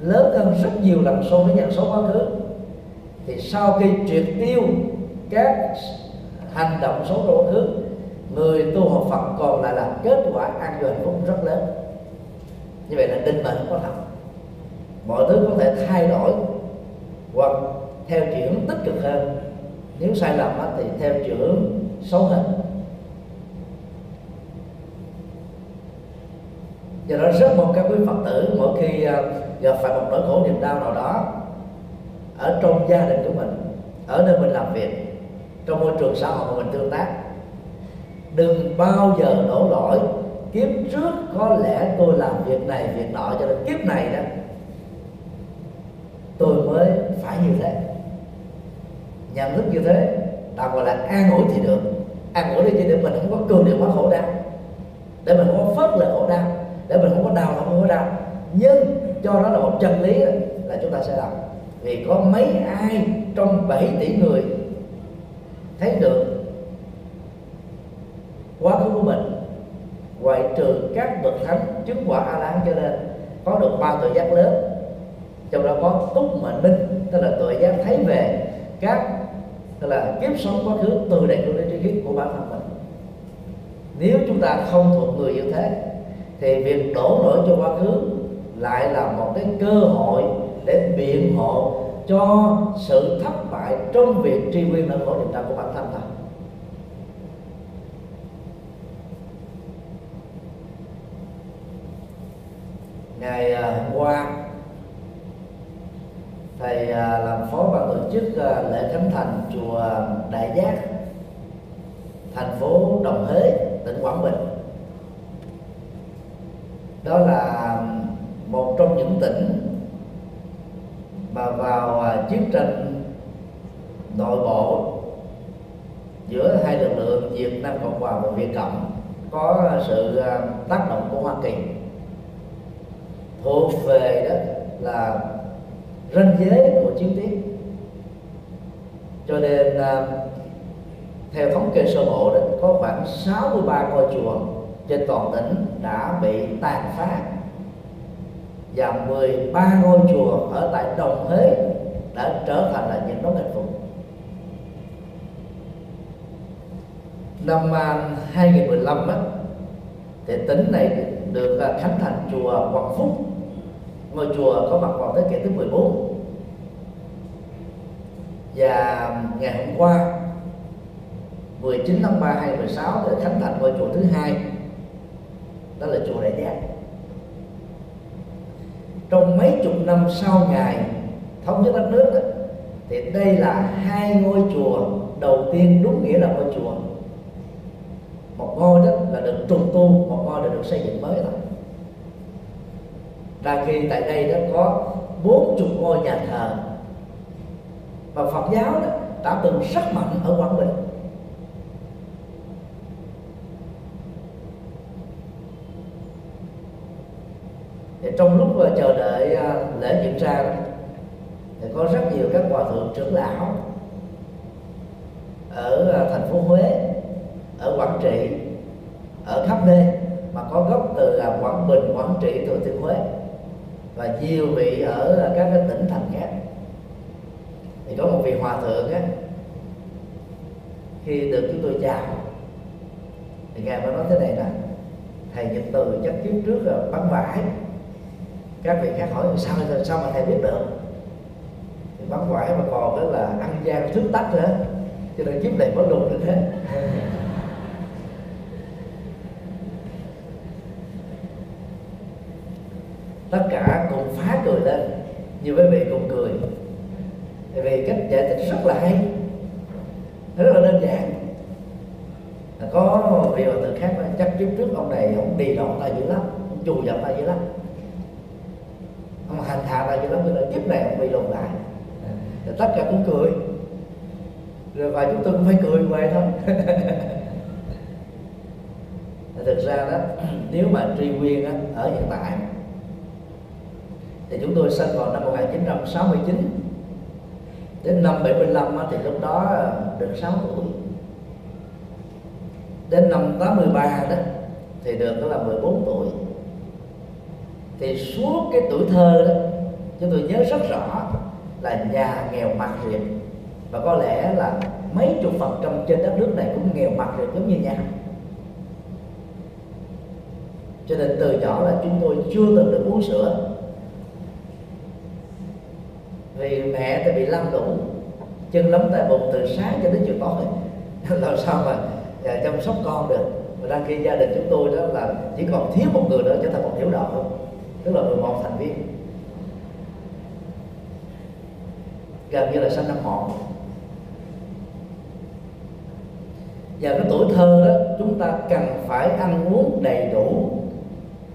lớn hơn rất nhiều lần so với nhân xấu quá khứ thì sau khi triệt tiêu các hành động xấu trong quá khứ người tu học Phật còn lại là kết quả an vui hạnh phúc rất lớn. Như vậy là định mệnh có thật mọi thứ có thể thay đổi hoặc theo chuyển tích cực hơn. Nếu sai lầm thì theo chuyển xấu hơn. Do đó rất mong các quý phật tử, mỗi khi à, gặp phải một nỗi khổ niềm đau nào đó ở trong gia đình của mình, ở nơi mình làm việc, trong môi trường xã hội mà mình tương tác, đừng bao giờ đổ lỗi. Kiếp trước có lẽ tôi làm việc này, việc nọ, cho nên kiếp này đó, tôi mới phải như thế. Nhận thức như thế tạo gọi là an ủi thì được. An ủi đi để mình không có cương điệu quá khổ đau. Để mình không có phớt lờ khổ đau. Để mình không có đau, không có đau. Nhưng cho nó là một chân lý là chúng ta sẽ làm vì có mấy ai trong 7 tỷ người thấy được quá khứ của mình? Ngoại trừ các bậc thánh chứng quả a la cho nên có được ba tội giác lớn. Trong đó có túc mệnh minh tức là tội giác thấy về các, tức là kiếp sống quá khứ từ đại cương đến tri kiếp của bản thân mình. Nếu chúng ta không thuộc người như thế, thì việc đổ lỗi cho quá khứ lại là một cái cơ hội để biện hộ cho sự thất bại trong việc tri nguyên nỗi khổ niềm đau của bản thân ta. Ngày hôm qua, thầy à, làm phó ban tổ chức à, lễ khánh thành chùa đại giác, thành phố đồng hới, tỉnh quảng bình. Đó là một trong những tỉnh À, chiến tranh nội bộ giữa hai lực lượng Việt Nam Cộng hòa và Việt Cộng có sự à, tác động của Hoa Kỳ, thuộc về đó là ranh giới của chiến tuyến. Cho nên à, theo thống kê sơ bộ đó, có khoảng 63 ngôi chùa trên toàn tỉnh đã bị tàn phá và 13 ngôi chùa ở tại Đồng Hới đã trở thành là những đống hạnh phúc năm à, 2015 á, thì tỉnh này được à, khánh thành chùa Quảng Phúc. Ngôi chùa có mặt vào thế kỷ thứ 14 và ngày hôm qua 19 tháng 3 2016 thì khánh thành ngôi chùa thứ hai. Đó là chùa Đại Giác trong mấy chục năm sau ngày thống nhất đất nước đó, thì đây là hai ngôi chùa đầu tiên đúng nghĩa là ngôi chùa. Một ngôi đó là được trùng tu một ngôi là được xây dựng mới lại Ra khi tại đây đó có bốn chục ngôi nhà thờ. Và Phật giáo đó đã từng rất mạnh ở Quảng Bình. Thì trong lúc là đợi ờ, lễ diễn ra. Thì có rất nhiều các hòa thượng trưởng lão ở ờ, thành phố Huế ở Quảng Trị ở khắp nơi mà có gốc từ Quảng Bình, Quảng Trị, Thừa Thiên Huế và nhiều vị ở ờ, các cái tỉnh thành khác. Thì có một vị hòa thượng á khi được chúng tôi chào thì ngài mới nói thế này nè thầy nhật từ chắc kiếp trước là bắn vải các vị khác hỏi sao sao mà thầy biết được? Thì bắn vải mà còn đó là ăn gian thức tách nữa. Cho nên kiếp này mới lùn như thế (laughs) tất cả cùng phá cười lên. Như quý vị cùng cười. Tại vì cách giải thích rất là hay. Rất là đơn giản. Có vị hòa thượng khác chắc trước trước ông này ông đi lộn ta dữ lắm ông chù dập ta dữ lắm ông hành hạ lại cho lắm cho nên kiếp này ông bị lộn lại. Rồi tất cả cũng cười. Rồi và chúng tôi cũng phải cười vậy thôi. (laughs) Thực ra đó (clears throat) nếu mà truy nguyên đó, ở hiện tại thì chúng tôi sinh vào năm 1969 đến năm 75 thì lúc đó được 6 tuổi. Đến năm 83 đó thì được đó là 14 tuổi thì suốt cái tuổi thơ đó chúng tôi nhớ rất rõ là nhà nghèo mặt riệp và có lẽ là mấy chục phần trăm trên đất nước này cũng nghèo mặt riệp giống như nhau. Cho nên từ nhỏ là chúng tôi chưa từng được uống sữa. Vì mẹ thì bị lâm đủ chân lấm tay bụng từ sáng cho đến chiều tối. (laughs) Làm sao mà à, chăm sóc con được? Và đăng ký gia đình chúng tôi đó là chỉ còn thiếu một người nữa trở thành một thiếu đạo thôi tức là 11 thành viên. Gần như là sanh năm một và cái tuổi thơ đó chúng ta cần phải ăn uống đầy đủ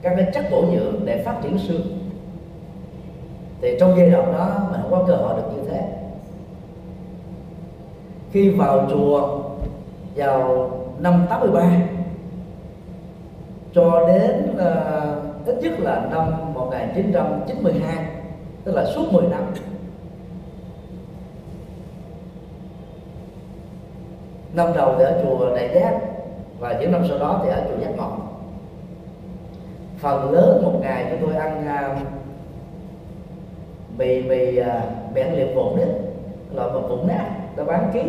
các cái chất bổ dưỡng để phát triển xương. Thì trong giai đoạn đó mình không có cơ hội được như thế. Khi vào chùa vào năm 83 cho đến uh, ít nhất là năm 1992 tức là suốt 10 năm. Năm đầu thì ở chùa Đại Giác và những năm sau đó thì ở chùa Giác Ngọc phần lớn một ngày chúng tôi ăn uh, mì mì uh, mì liệp vụn đấy loại mà vụn nát ta bán ký.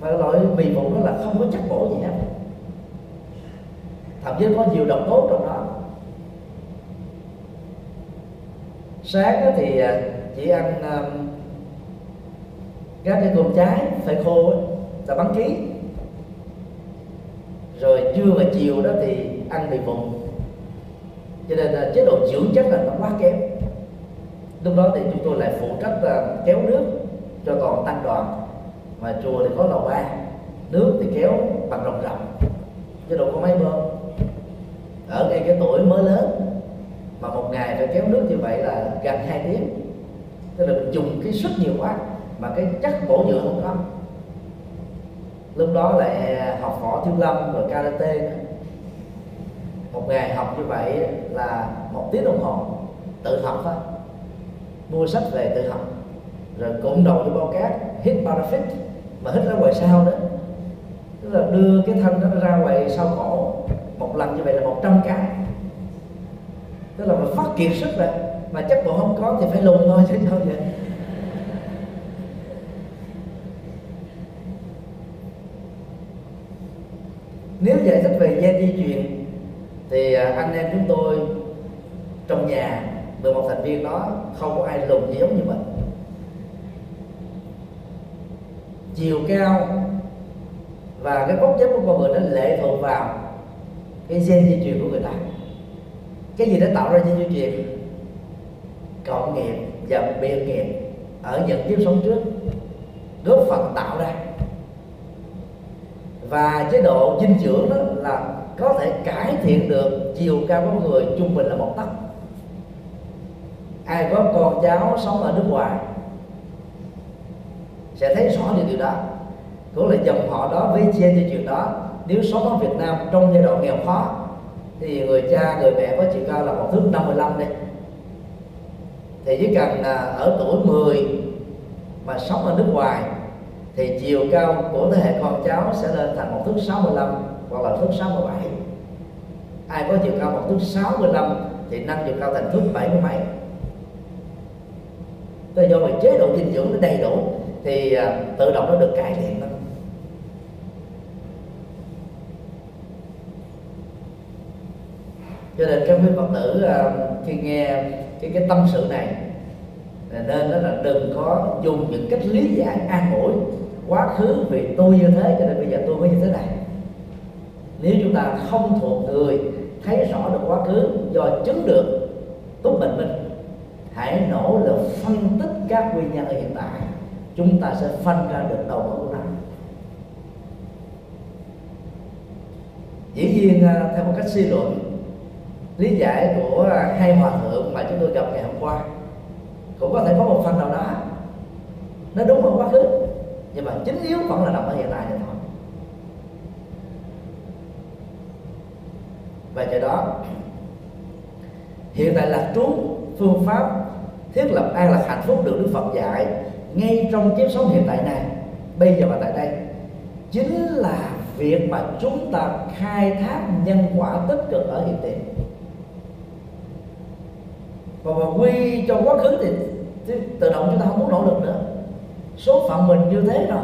Và loại mì vụn đó là không có chất bổ gì hết. Thậm chí có nhiều độc tố trong đó. Sáng thì à, chỉ ăn các cái cơm trái phải khô là ta bắn ký. Rồi trưa và chiều đó thì ăn mì vụn. Cho nên là chế độ dưỡng chất là nó quá kém. Lúc đó thì chúng tôi lại phụ trách là kéo nước cho toàn tăng đoàn. Mà chùa thì có lầu ba, nước thì kéo bằng rồng rộng. Chứ đâu có máy bơm. Ở ngay cái tuổi mới lớn mà một ngày phải kéo nước như vậy là gần hai tiếng. Tức là dùng cái suất nhiều quá, mà cái chất bổ dưỡng không có. Lúc đó lại học võ thiếu lâm rồi karate một ngày học như vậy là một tiếng đồng hồ, tự học thôi. Mua sách về tự học. Rồi cụm đầu cho bao cát hít parafit mà hít ra ngoài sau đó tức là đưa cái thân nó ra ngoài sau cổ, một lần như vậy là 100 cái tức là mình phát kiệt sức rồi mà chắc bộ không có thì phải lùn thôi, chứ sao vậy? Nếu giải thích về gen di truyền, thì à, anh em chúng tôi trong nhà 11 thành viên đó, không có ai lùn giống như mình. Chiều cao và cái cốt chất của con người nó lệ thuộc vào cái gen di truyền của người ta cái gì đã tạo ra những duyên nghiệp cộng nghiệp và biệt nghiệp ở những kiếp sống trước. Góp phần tạo ra. Và chế độ dinh dưỡng đó là có thể cải thiện được chiều cao của người trung bình là một tấc. Ai có con cháu sống ở nước ngoài sẽ thấy rõ được điều đó. Cũng là dòng họ đó với che cho chuyện đó. Nếu sống ở Việt Nam trong giai đoạn nghèo khó thì người cha, người mẹ có chiều cao là một thước 55 đi. Thì chỉ cần là ở tuổi 10 mà sống ở nước ngoài, thì chiều cao của thế hệ con cháu sẽ lên thành một thước 65 hoặc là thước 67 ai có chiều cao một thước 65 thì nâng chiều cao thành thước bảy mươi mấy. Tức do về chế độ dinh dưỡng nó đầy đủ, thì à, tự động nó được cải thiện thôi cho nên các quý phật tử à, khi nghe cái cái tâm sự này nên đó là đừng có dùng những cách lý giải an ủi quá khứ vì tôi như thế, cho nên bây giờ tôi mới như thế này. Nếu chúng ta không thuộc người, thấy rõ được quá khứ, do chứng được tốt bệnh mình, hãy nỗ lực phân tích các nguyên nhân ở hiện tại. Chúng ta sẽ phân ra được đầu mối của nó dĩ nhiên à, theo một cách suy luận lý giải của hai hòa thượng mà chúng tôi gặp ngày hôm qua. Cũng có thể có một phần nào đó, nó đúng ở quá khứ, nhưng mà chính yếu vẫn là nằm ở hiện tại này thôi. Và do đó, hiện tại là trú, phương pháp thiết lập an lạc hạnh phúc được đức phật dạy ngay trong kiếp sống hiện tại này, bây giờ và tại đây, chính là việc mà chúng ta khai thác nhân quả tích cực ở hiện tiền và mà quy cho quá khứ thì, thì tự động chúng ta không muốn nỗ lực nữa. Số phận mình như thế rồi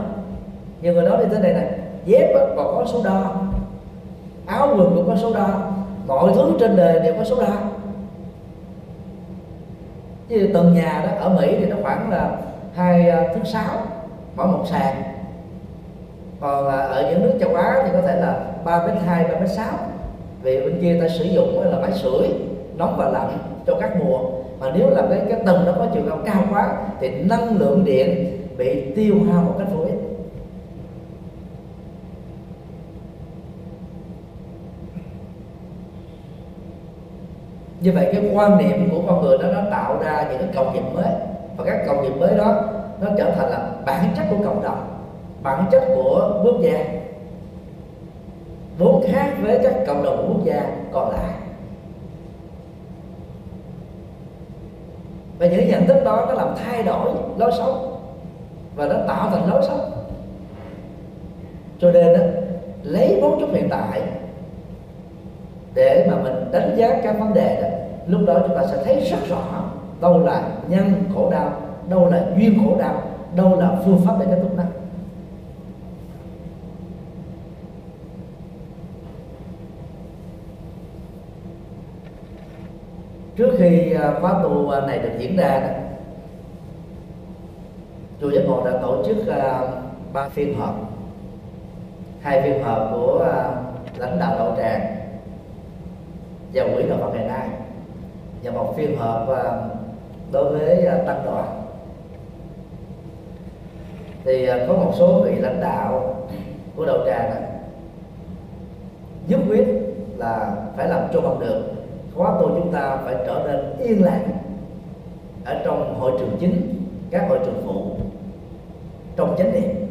nhiều người nói như thế này này dép còn có số đo áo quần cũng có số đo mọi thứ trên đời đều có số đo chứ tầng nhà đó ở mỹ thì nó khoảng là hai à, thứ thước sáu mỗi một sàn. Còn ở những nước châu á thì có thể là ba mét hai ba mét sáu. Vì bên kia ta sử dụng là máy sưởi nóng và lạnh cho các mùa. Mà nếu là cái cái tầng nó có chiều cao cao quá, thì năng lượng điện bị tiêu hao một cách vô ích. Như vậy cái quan niệm của con người đó, nó tạo ra những cái cộng nghiệp mới. Và các cộng nghiệp mới đó, nó trở thành là bản chất của cộng đồng, bản chất của quốc gia. Vốn khác với các cộng đồng quốc gia còn lại. Và những nhận thức đó nó làm thay đổi lối sống. Và nó tạo thành lối sống. Cho nên đó, lấy bốn chút hiện tại để mà mình đánh giá các vấn đề đó lúc đó chúng ta sẽ thấy rất rõ đâu là nhân khổ đau đâu là duyên khổ đau đâu là phương pháp để kết thúc nó. Trước khi à, khóa tu à, này được diễn ra đó chùa giác ngộ đã tổ chức à, ba phiên họp. Hai phiên họp của lãnh đạo đạo tràng và quỹ đạo Phật ngày nay. Và một phiên họp đối với tăng đoàn. Thì có một số vị lãnh đạo của đạo tràng đó, nhất quyết là phải làm cho bằng được khóa tu chúng ta phải trở nên yên lặng ở trong hội trường chính các hội trường phụ trong chánh niệm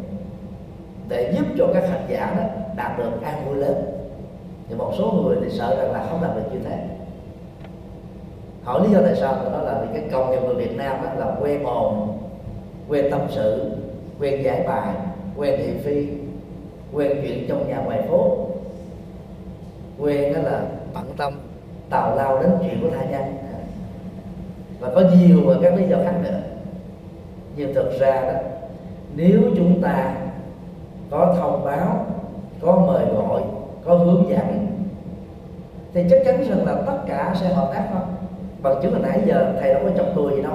để giúp cho các hành giả đó đạt được an vui lớn. Thì một số người thì sợ rằng là không đạt được như thế hỏi lý do tại sao đó là vì cái công nghiệp người Việt Nam đó là quen mồm, quen tâm sự quen giải bài quen thị phi quen chuyện trong nhà ngoài phố. Quen đó là bận tâm tào lao đến chuyện của tha nhân. Và có nhiều và các lý do khác nữa. Nhưng thực ra đó, nếu chúng ta có thông báo, có mời gọi, có hướng dẫn, thì chắc chắn rằng là tất cả sẽ hợp tác thôi. Bằng chứng là nãy giờ, thầy đâu có chọc cười gì đâu.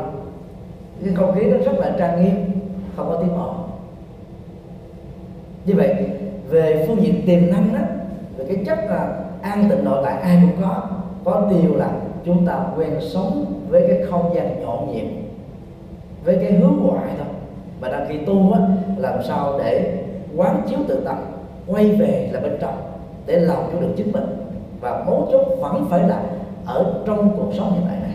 Cái không khí nó rất là trang nghiêm, không có tiếng ồn. Như vậy, về phương diện tiềm năng đó, về cái chất là an tịnh nội tại ai cũng có có điều là chúng ta quen sống với cái không gian nhộn nhịp với cái hướng ngoại thôi. Mà đang khi tu á làm sao để quán chiếu tự tâm quay về là bên trong để làm chủ được chính mình. Và mấu chốt vẫn phải là ở trong cuộc sống hiện tại này.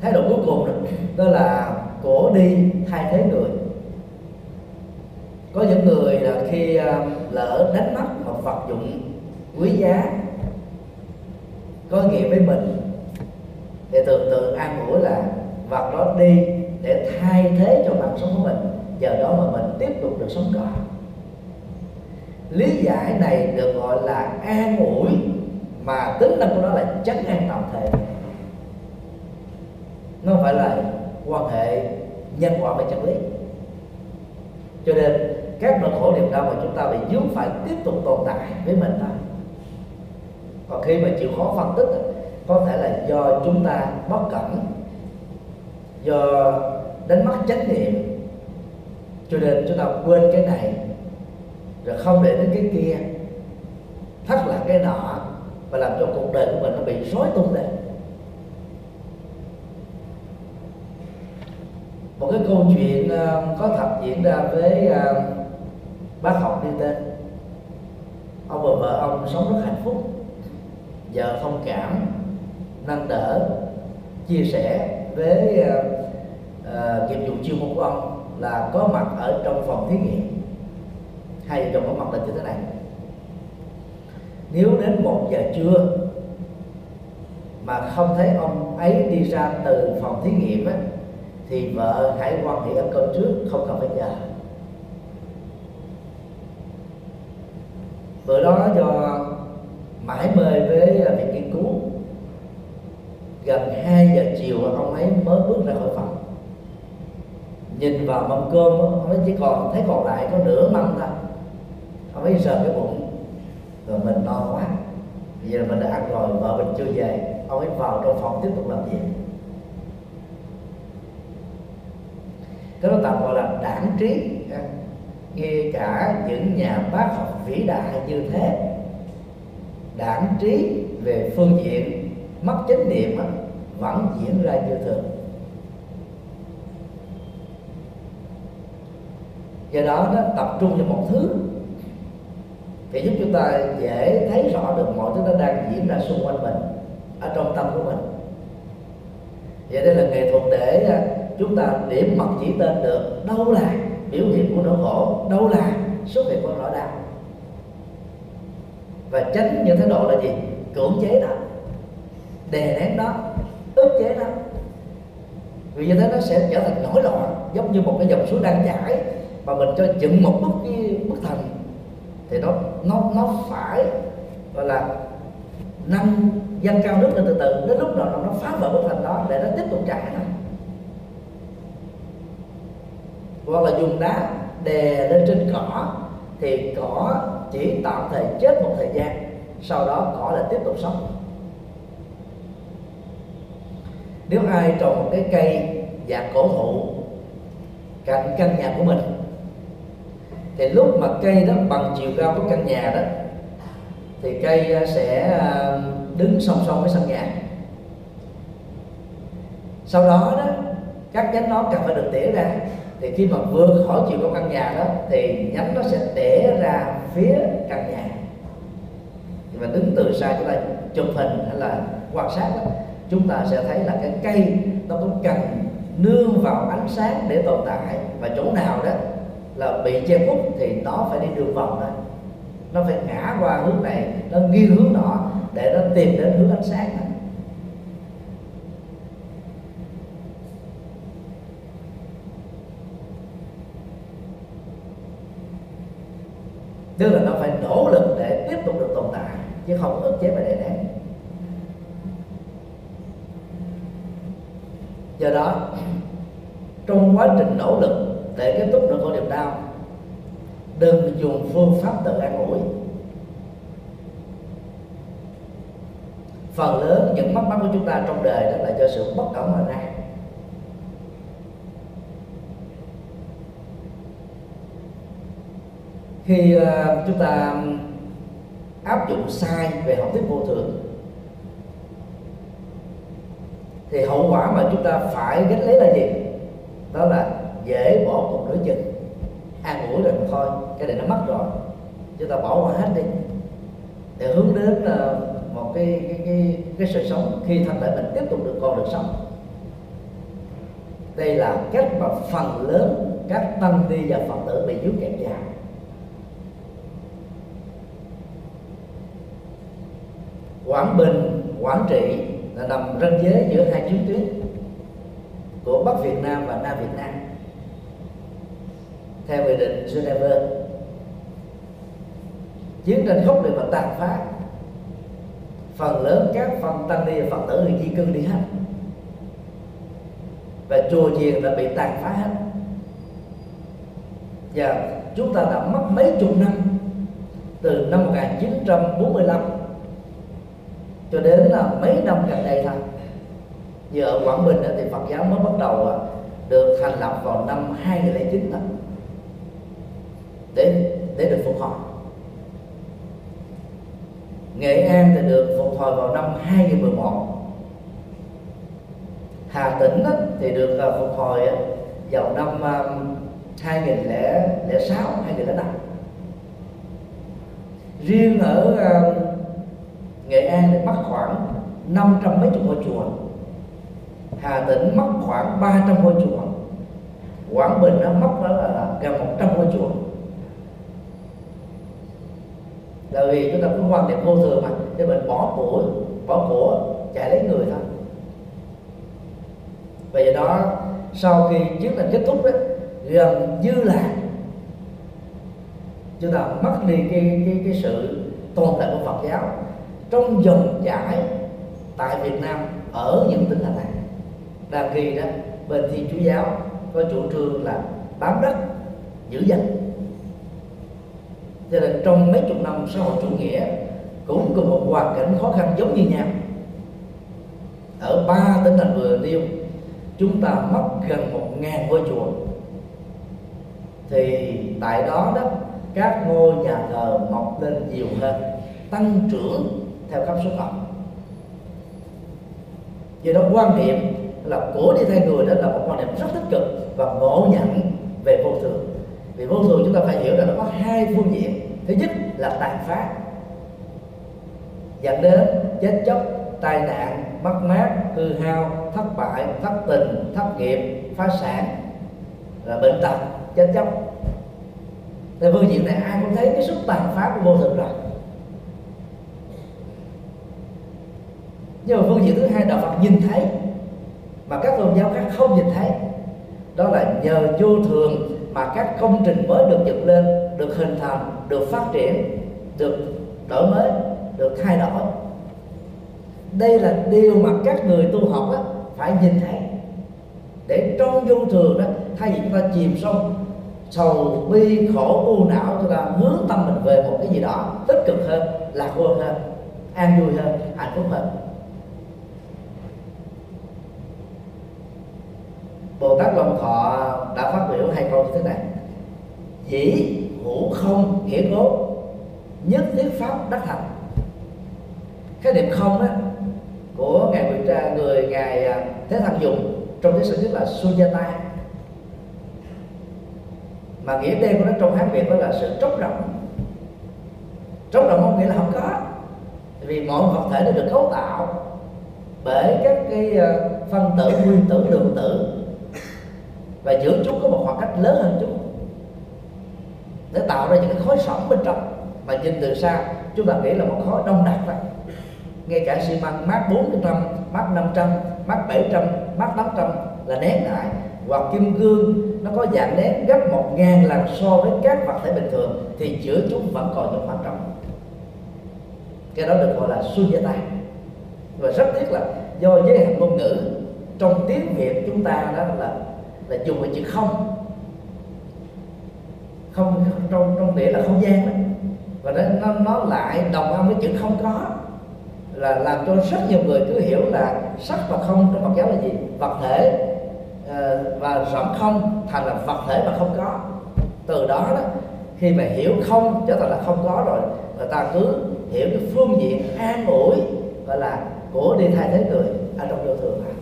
Thái độ cuối cùng đó, đó là cổ đi thay thế người. Có những người là khi à, lỡ đánh mất một vật dụng quý giá, có nghĩa với mình, thì thường thường an ủi là vật đó đi để thay thế cho mạng sống của mình giờ đó mà mình tiếp tục được sống còn. Lý giải này được gọi là an ủi, mà tính năng của nó là chấn an tạm thời nó không phải là quan hệ nhân quả và chân lý. Cho nên, các nỗi khổ niềm đau mà chúng ta bị vướng phải tiếp tục tồn tại với mình thôi còn khi mà chịu khó phân tích, có thể là do chúng ta bất cẩn, do đánh mất chánh niệm. Cho nên chúng ta quên cái này, rồi không để đến cái kia. Thắt là cái nọ, và làm cho cuộc đời của mình nó bị rối tung lên. Một cái câu chuyện uh, có thật diễn ra với uh, bác học đi tên. Ông và vợ ông sống rất hạnh phúc. Vợ thông cảm nâng đỡ chia sẻ với uh, uh, nghiệp vụ chuyên môn của ông là có mặt ở trong phòng thí nghiệm. Hai vợ chồng có mặt là như thế này. Nếu đến một giờ trưa mà không thấy ông ấy đi ra từ phòng thí nghiệm á, thì vợ hãy quan hệ ăn cơm trước, không cần phải chờ. Bữa đó do mãi mê với việc nghiên cứu. Gần 2 giờ chiều ông ấy mới bước ra khỏi phòng. Nhìn vào mâm cơm, ông ấy chỉ còn thấy còn lại có nửa mâm thôi. Ông ấy sờ cái bụng. Rồi mình no quá. Bây giờ mình đã ăn rồi, vợ mình chưa về. Ông ấy vào trong phòng tiếp tục làm việc. Cái đó tạm gọi là đảng trí. Dạ. Ngay cả những nhà bác học vĩ đại như thế, đảng trí về phương diện mất chánh niệm vẫn diễn ra như thường. Do đó nó tập trung vào một thứ thì giúp chúng ta dễ thấy rõ được mọi thứ nó đang diễn ra xung quanh mình, ở trong tâm của mình. Vậy đây là nghệ thuật để chúng ta điểm mật chỉ tên được, đâu là biểu hiện của nỗi khổ, đâu là xuất hiện của nỗi đau. Và tránh những thái độ là gì? Cưỡng chế đó. Đè nén đó, ức chế đó. Vì như thế nó sẽ trở thành nổi loạn, giống như một cái dòng suối đang chảy, mà mình cho dựng một bức cái bức thành, thì nó nó nó phải, gọi là, nâng dâng cao nước lên từ từ. Đến lúc nào nó phá vỡ bức thành đó, để nó tiếp tục chảy thôi. Hoặc là dùng đá đè lên trên cỏ, thì cỏ chỉ tạm thời chết một thời gian, sau đó cỏ lại tiếp tục sống. Nếu ai trồng một cái cây dạng cổ thụ cạnh căn nhà của mình, thì lúc mà cây đó bằng chiều cao của căn nhà đó, thì cây ờ, sẽ ờ, đứng song song với sân nhà. Sau đó đó, các nhánh nó cần phải được tỉa ra thì khi mà vượt khỏi chiều cao căn nhà đó thì nhánh nó sẽ tẻ ra phía căn nhà. Và đứng từ xa chúng ta chụp hình hay là quan sát đó, chúng ta sẽ thấy là cái cây nó cũng cần nương vào ánh sáng để tồn tại. Và chỗ nào đó là bị che khuất thì nó phải đi đường vòng đó nó phải ngã qua hướng này nó nghiêng hướng nọ để nó tìm đến hướng ánh sáng này. Tức là nó phải nỗ lực để tiếp tục được tồn tại, chứ không ức chế và đè nén. Do đó, trong quá trình nỗ lực để kết thúc được con niềm đau, đừng dùng phương pháp tự an ủi. Phần lớn những mắc mắc của chúng ta trong đời đó là do sự bất cẩn mà ra. Khi uh, ờ, chúng ta áp dụng sai về học thuyết vô thường. Thì hậu quả mà chúng ta phải gánh lấy là gì? Đó là dễ bỏ cuộc đối chừng. An ủi rằng thôi cái này nó mất rồi chúng ta bỏ qua hết đi. Để hướng đến là một cái cái cái cái sự sống khi thân thể mình tiếp tục được còn được sống. Đây là cách mà phần lớn các tăng ni và phật tử bị dướng kẹt vào Quảng Bình, Quảng Trị là nằm ranh giới giữa hai chiến tuyến của Bắc Việt Nam và Nam Việt Nam. Theo nghị định Geneva chiến tranh khốc liệt và tàn phá. Phần lớn các phần tăng ni và phật tử người di cư đi hết. Và chùa chiền đã bị tàn phá hết. Và chúng ta đã mất mấy chục năm từ năm 1945 cho đến là mấy năm gần đây thôi. Như ở Quảng Bình thì Phật giáo mới bắt đầu à, được thành lập vào năm 2009 đó. Để để được phục hồi. Nghệ An thì được phục hồi vào năm 2011 Hà Tĩnh thì được à, phục hồi à, vào năm 2006 2005 riêng ở Nghệ An thì mất khoảng 500 mấy chục ngôi chùa. Hà Tĩnh mất khoảng 300 ngôi chùa. Quảng Bình nó mất đó là gần 100 ngôi chùa. Là vì chúng ta cứ quan niệm vô thường mà, cho mình bỏ của bỏ của, chạy lấy người thôi. Và do đó, sau khi chiến tranh kết thúc đó, gần như là chúng ta mất đi cái cái cái sự tồn tại của Phật giáo trong dòng chảy tại Việt Nam ở những tỉnh thành này. Đang khi đó, bên thiên chúa giáo có chủ trương là bám đất, giữ dân. cho nên trong mấy chục năm xã hội chủ nghĩa cũng có một hoàn cảnh khó khăn giống như nhau. Ở ba tỉnh thành vừa nêu, chúng ta mất gần một ngàn ngôi chùa. Thì tại đó đó, các ngôi nhà thờ mọc lên nhiều hơn, tăng trưởng theo cấp số cộng do đó, quan niệm là của đi thay người đó là một quan niệm rất tích cực và ngộ nhận về vô thường. Vì vô thường chúng ta phải hiểu là nó có hai phương diện. Thứ nhất là tàn phá. Dẫn đến chết chóc, tai nạn, mất mát, hư hao, thất bại, thất tình, thất nghiệp, phá sản là bệnh tật, chết chóc. Thì phương diện này, ai cũng thấy cái sức tàn phá của vô thường rồi. Nhưng mà phương diện thứ hai đạo Phật nhìn thấy mà các tôn giáo khác không nhìn thấy. Đó là nhờ vô thường mà các công trình mới được dựng lên được hình thành được phát triển được đổi mới được thay đổi. Đây là điều mà các người tu học đó, phải nhìn thấy. Để trong vô thường đó thay vì chúng ta chìm sâu sầu bi khổ u não chúng ta hướng tâm mình về một cái gì đó tích cực hơn lạc quan hơn an vui hơn hạnh phúc hơn. Bồ Tát Long Thọ đã phát biểu hai câu như thế này. Dĩ hữu không nghĩa cố Nhất thiết pháp đắc thành Khái niệm không đó của ngài người, tra, người ngài à, Thế Thăng dùng trong tiếng Sanskrit là sunyata mà nghĩa đen của nó trong hán việt đó là sự trống rỗng. Trống rỗng không nghĩa là không có. Vì mọi vật thể nó được cấu tạo bởi các cái à, phân tử nguyên tử lượng tử và giữa chúng có một khoảng cách lớn hơn chúng. Để tạo ra những cái khối sỏng bên trong. Mà nhìn từ xa chúng ta nghĩ là một khối đông đặc vậy. Ngay cả xi măng mát 400, mát 500, mát 700, mát 800 là nén lại. Hoặc kim cương nó có dạng nén gấp một ngàn lần so với các vật thể bình thường thì giữa chúng vẫn còn những khoảng trống cái đó được gọi là sunyata và rất tiếc là do giới hạn ngôn ngữ trong tiếng việt chúng ta đó là là dùng cái chữ không không trong trong nghĩa là không gian đó. Và nó nó, nó lại đồng âm với chữ không có. Là làm cho rất nhiều người cứ hiểu là sắc và không trong Phật giáo là gì? Vật thể ờ, và rỗng không thành là vật thể mà không có. Từ đó đó khi mà hiểu không trở thành là không có rồi người ta cứ hiểu cái phương diện an ủi gọi là của đi thay thế người ở trong vô thường này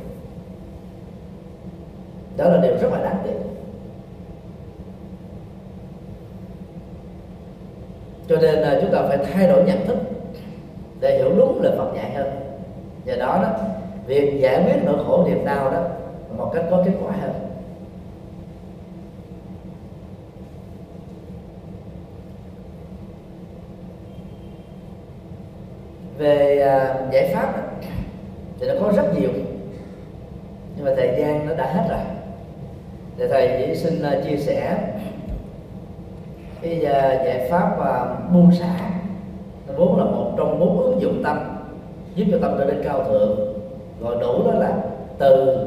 đó là điều rất là đáng tiếc. Cho nên là chúng ta phải thay đổi nhận thức để hiểu đúng lời Phật dạy hơn. Do đó đó, việc giải quyết nỗi khổ niềm đau đó một cách có kết quả hơn. Về à, giải pháp thì nó có rất nhiều. Nhưng mà thời gian nó đã hết rồi thì thầy chỉ xin à, chia sẻ cái à, giải pháp và buông xả. Vốn là một trong bốn ứng dụng tâm giúp cho tâm trở nên cao thượng. Gọi đủ đó là từ,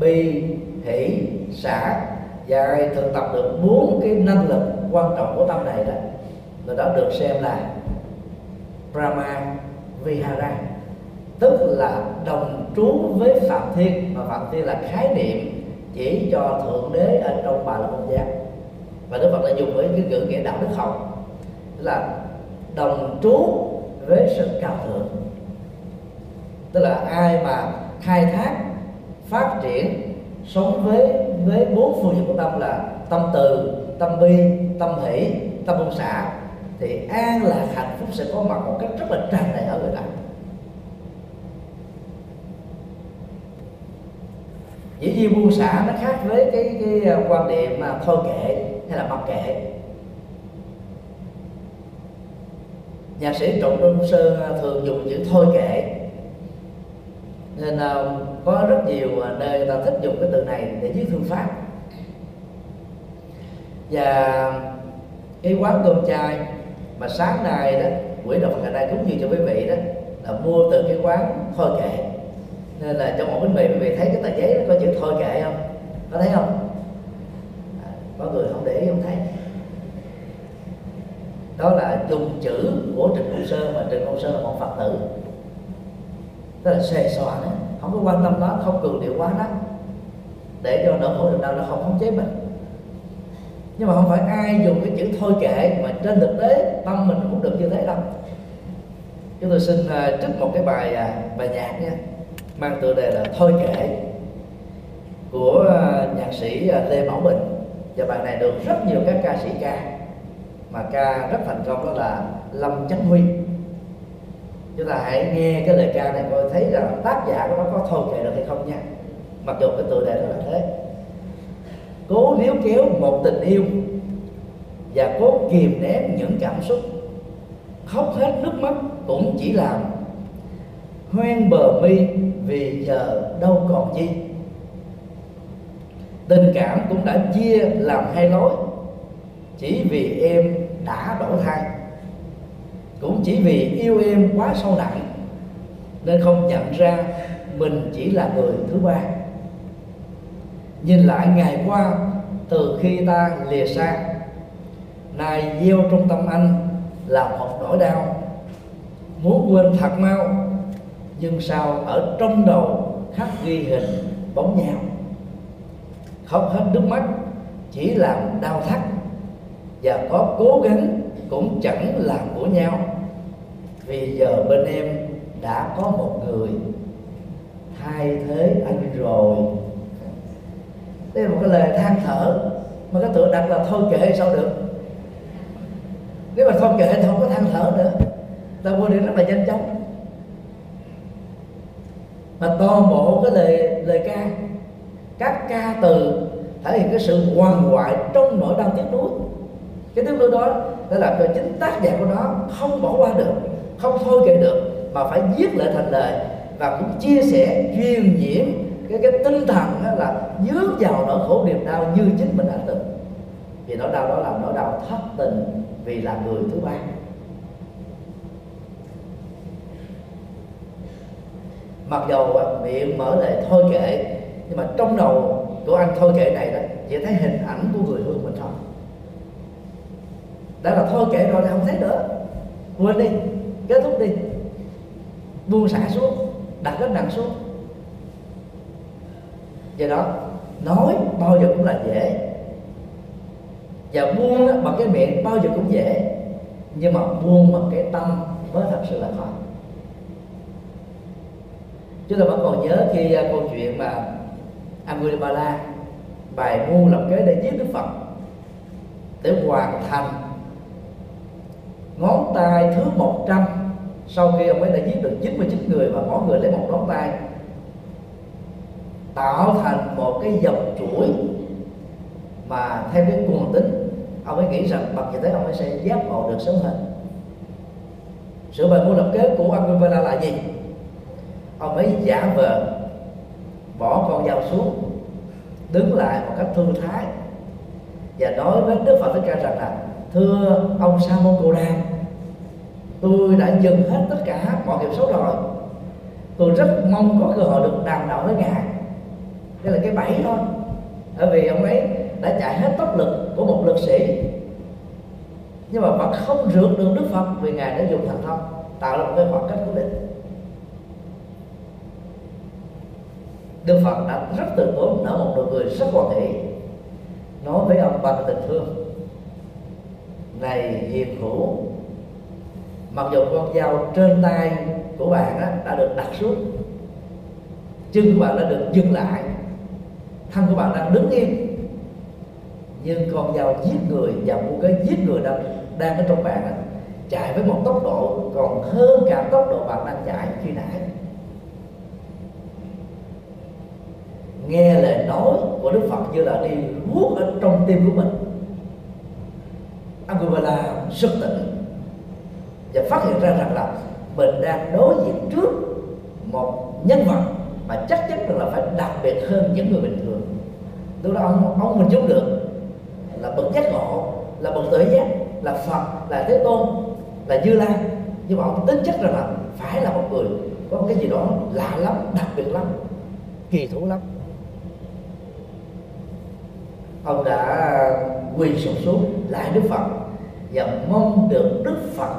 bi, hỷ, xả. Và thực tập được bốn cái năng lực quan trọng của tâm này đó, là đó được xem là Brahma, Vihara. Tức là đồng trú với phạm thiên, mà phạm thiên là khái niệm chỉ cho thượng đế ở trong bà là một giác và đức phật đã dùng với cái ngữ nghĩa đạo đức học, tức là đồng trú với sự cao thượng. Tức là ai mà khai thác, phát triển, sống với với bốn phương diện của tâm là tâm từ, tâm bi, tâm hỷ, tâm buông xả thì an lạc hạnh phúc sẽ có mặt một cách rất là tràn đầy ở người ta. Dĩ nhiên buông xả nó khác với cái cái à, quan điểm mà thôi kệ hay là mặc kệ nhạc sĩ trọng đông sơn à, thường dùng chữ thôi kệ nên uh, có rất nhiều nơi người ta thích dùng cái từ này để viết thư pháp. Và cái quán cơm chai mà sáng nay đó quỹ đạo Phật ngày nay cúng dường cho quý vị đó là mua từ cái quán thôi kệ nên là trong một bánh mì quý vị thấy cái tờ giấy nó có chữ thôi kệ không? Có thấy không? À, có người không để ý không thấy. Đó là dùng chữ của Trịnh Công Sơn mà Trịnh Công Sơn là một Phật tử. Tức là xề xòa đó không có quan tâm đó không cường điệu quá đó để cho nỗi khổ niềm đau nó không khống chế mình. Nhưng mà không phải ai dùng cái chữ thôi kệ mà trên thực tế tâm mình cũng được như thế đâu. Chúng tôi xin à, trích một cái bài à, bài nhạc nha mang tựa đề là thôi kể của à, nhạc sĩ à, lê bảo bình. Và bài này được rất nhiều các ca sĩ ca, mà ca rất thành công đó là lâm chánh huy. Chúng ta hãy nghe cái lời ca này coi thấy rằng tác giả của nó có thôi kệ được hay không nha. Mặc dù cái tựa đề nó là thế. Cố níu kéo một tình yêu và cố kìm nén những cảm xúc. Khóc hết nước mắt cũng chỉ làm hoen bờ mi vì giờ đâu còn chi tình cảm cũng đã chia làm hai lối. Chỉ vì em đã đổi thai, cũng chỉ vì yêu em quá sâu nặng, nên không nhận ra mình chỉ là người thứ ba. Nhìn lại ngày qua, từ khi ta lìa xa, nay gieo trong tâm anh là một nỗi đau. Muốn quên thật mau nhưng sao ở trong đầu khắc ghi hình bóng nhau khóc hết nước mắt, chỉ làm đau thắt. Và có cố gắng cũng chẳng làm của nhau. Vì giờ bên em đã có một người. Thay thế anh rồi. Đây là một cái lời than thở, mà cái tựa đặt là thôi kệ sao được? Nếu mà thôi kệ thì không có than thở nữa. Ta vô đi, rất là nhanh chóng mà toàn bộ cái lời lời ca, các ca từ thể hiện cái sự hoàn hoại trong nỗi đau tiếc nuối. Cái tiếc nuối đó đã làm cho chính tác giả của nó không bỏ qua được, không thôi kệ được, mà phải viết lại thành lời và cũng chia sẻ, truyền nhiễm cái cái tinh thần đó là dướng vào nỗi khổ niềm đau như chính mình đã từng. Vì nỗi đau đó là nỗi đau thất tình vì là người thứ ba. Mặc dầu miệng mở lệ thôi kệ nhưng mà trong đầu của anh thôi kệ này đó, chỉ thấy hình ảnh của người thương mình thôi đã là thôi kệ rồi thì không thấy nữa. Quên đi, kết thúc đi. Buông xả xuống, đặt gánh nặng xuống. Do đó, nói bao giờ cũng là dễ. Và buông bằng cái miệng bao giờ cũng dễ. Nhưng mà buông bằng cái tâm mới thật sự là khó chúng ta vẫn còn nhớ khi uh, câu chuyện mà Angulimala bài mưu lập kế để giết Đức Phật để hoàn thành ngón tay thứ 100 sau khi ông ấy đã giết được 99 người và mỗi người lấy một ngón tay tạo thành một cái dòng chuỗi mà theo cái cuồng tính ông ấy nghĩ rằng bằng như thế ông ấy sẽ giác ngộ được sớm hơn. Sự bài mưu lập kế của Angulimala là gì? Ông ấy giả vờ, bỏ con dao xuống, đứng lại một cách thư thái. Và nói với Đức Phật Thích Ca rằng là, thưa ông Sa môn Cồ Đàm tôi đã dừng hết tất cả mọi nghiệp xấu rồi. Tôi rất mong có cơ hội được đàm đạo với ngài. Đây là cái bẫy thôi. Bởi vì ông ấy đã chạy hết tốc lực của một lực sĩ. Nhưng mà vẫn không rượt được đức phật vì ngài đã dùng thành thông tạo ra một cái khoảng cách cố định đức phật đã rất từ tốn nở một nụ cười rất hoàn hỷ. Nói với ông bằng tình thương này hiền hữu mặc dù con dao trên tay của bạn á, đã được đặt xuống chân của bạn đã được dừng lại thân của bạn đang đứng yên nhưng con dao giết người và mua cái giết người đang đang ở trong bạn á, chạy với một tốc độ còn hơn cả tốc độ bạn đang chạy khi nãy. Nghe lời nói của Đức Phật như là đi vuốt ở trong tim của mình. Anguilla sức tỉnh và phát hiện ra rằng là mình đang đối diện trước một nhân vật mà chắc chắn rằng là phải đặc biệt hơn những người bình thường. Lúc đó ông ông mình chống được là bậc giác ngộ, là bậc tuệ giác, là phật, là thế tôn, là như lai. Nhưng mà ông tính chất rằng là phải là một người có cái gì đó lạ lắm, đặc biệt lắm, kỳ thú lắm ông đã ờ, quỳ sụp xuống lại đức phật và mong được đức phật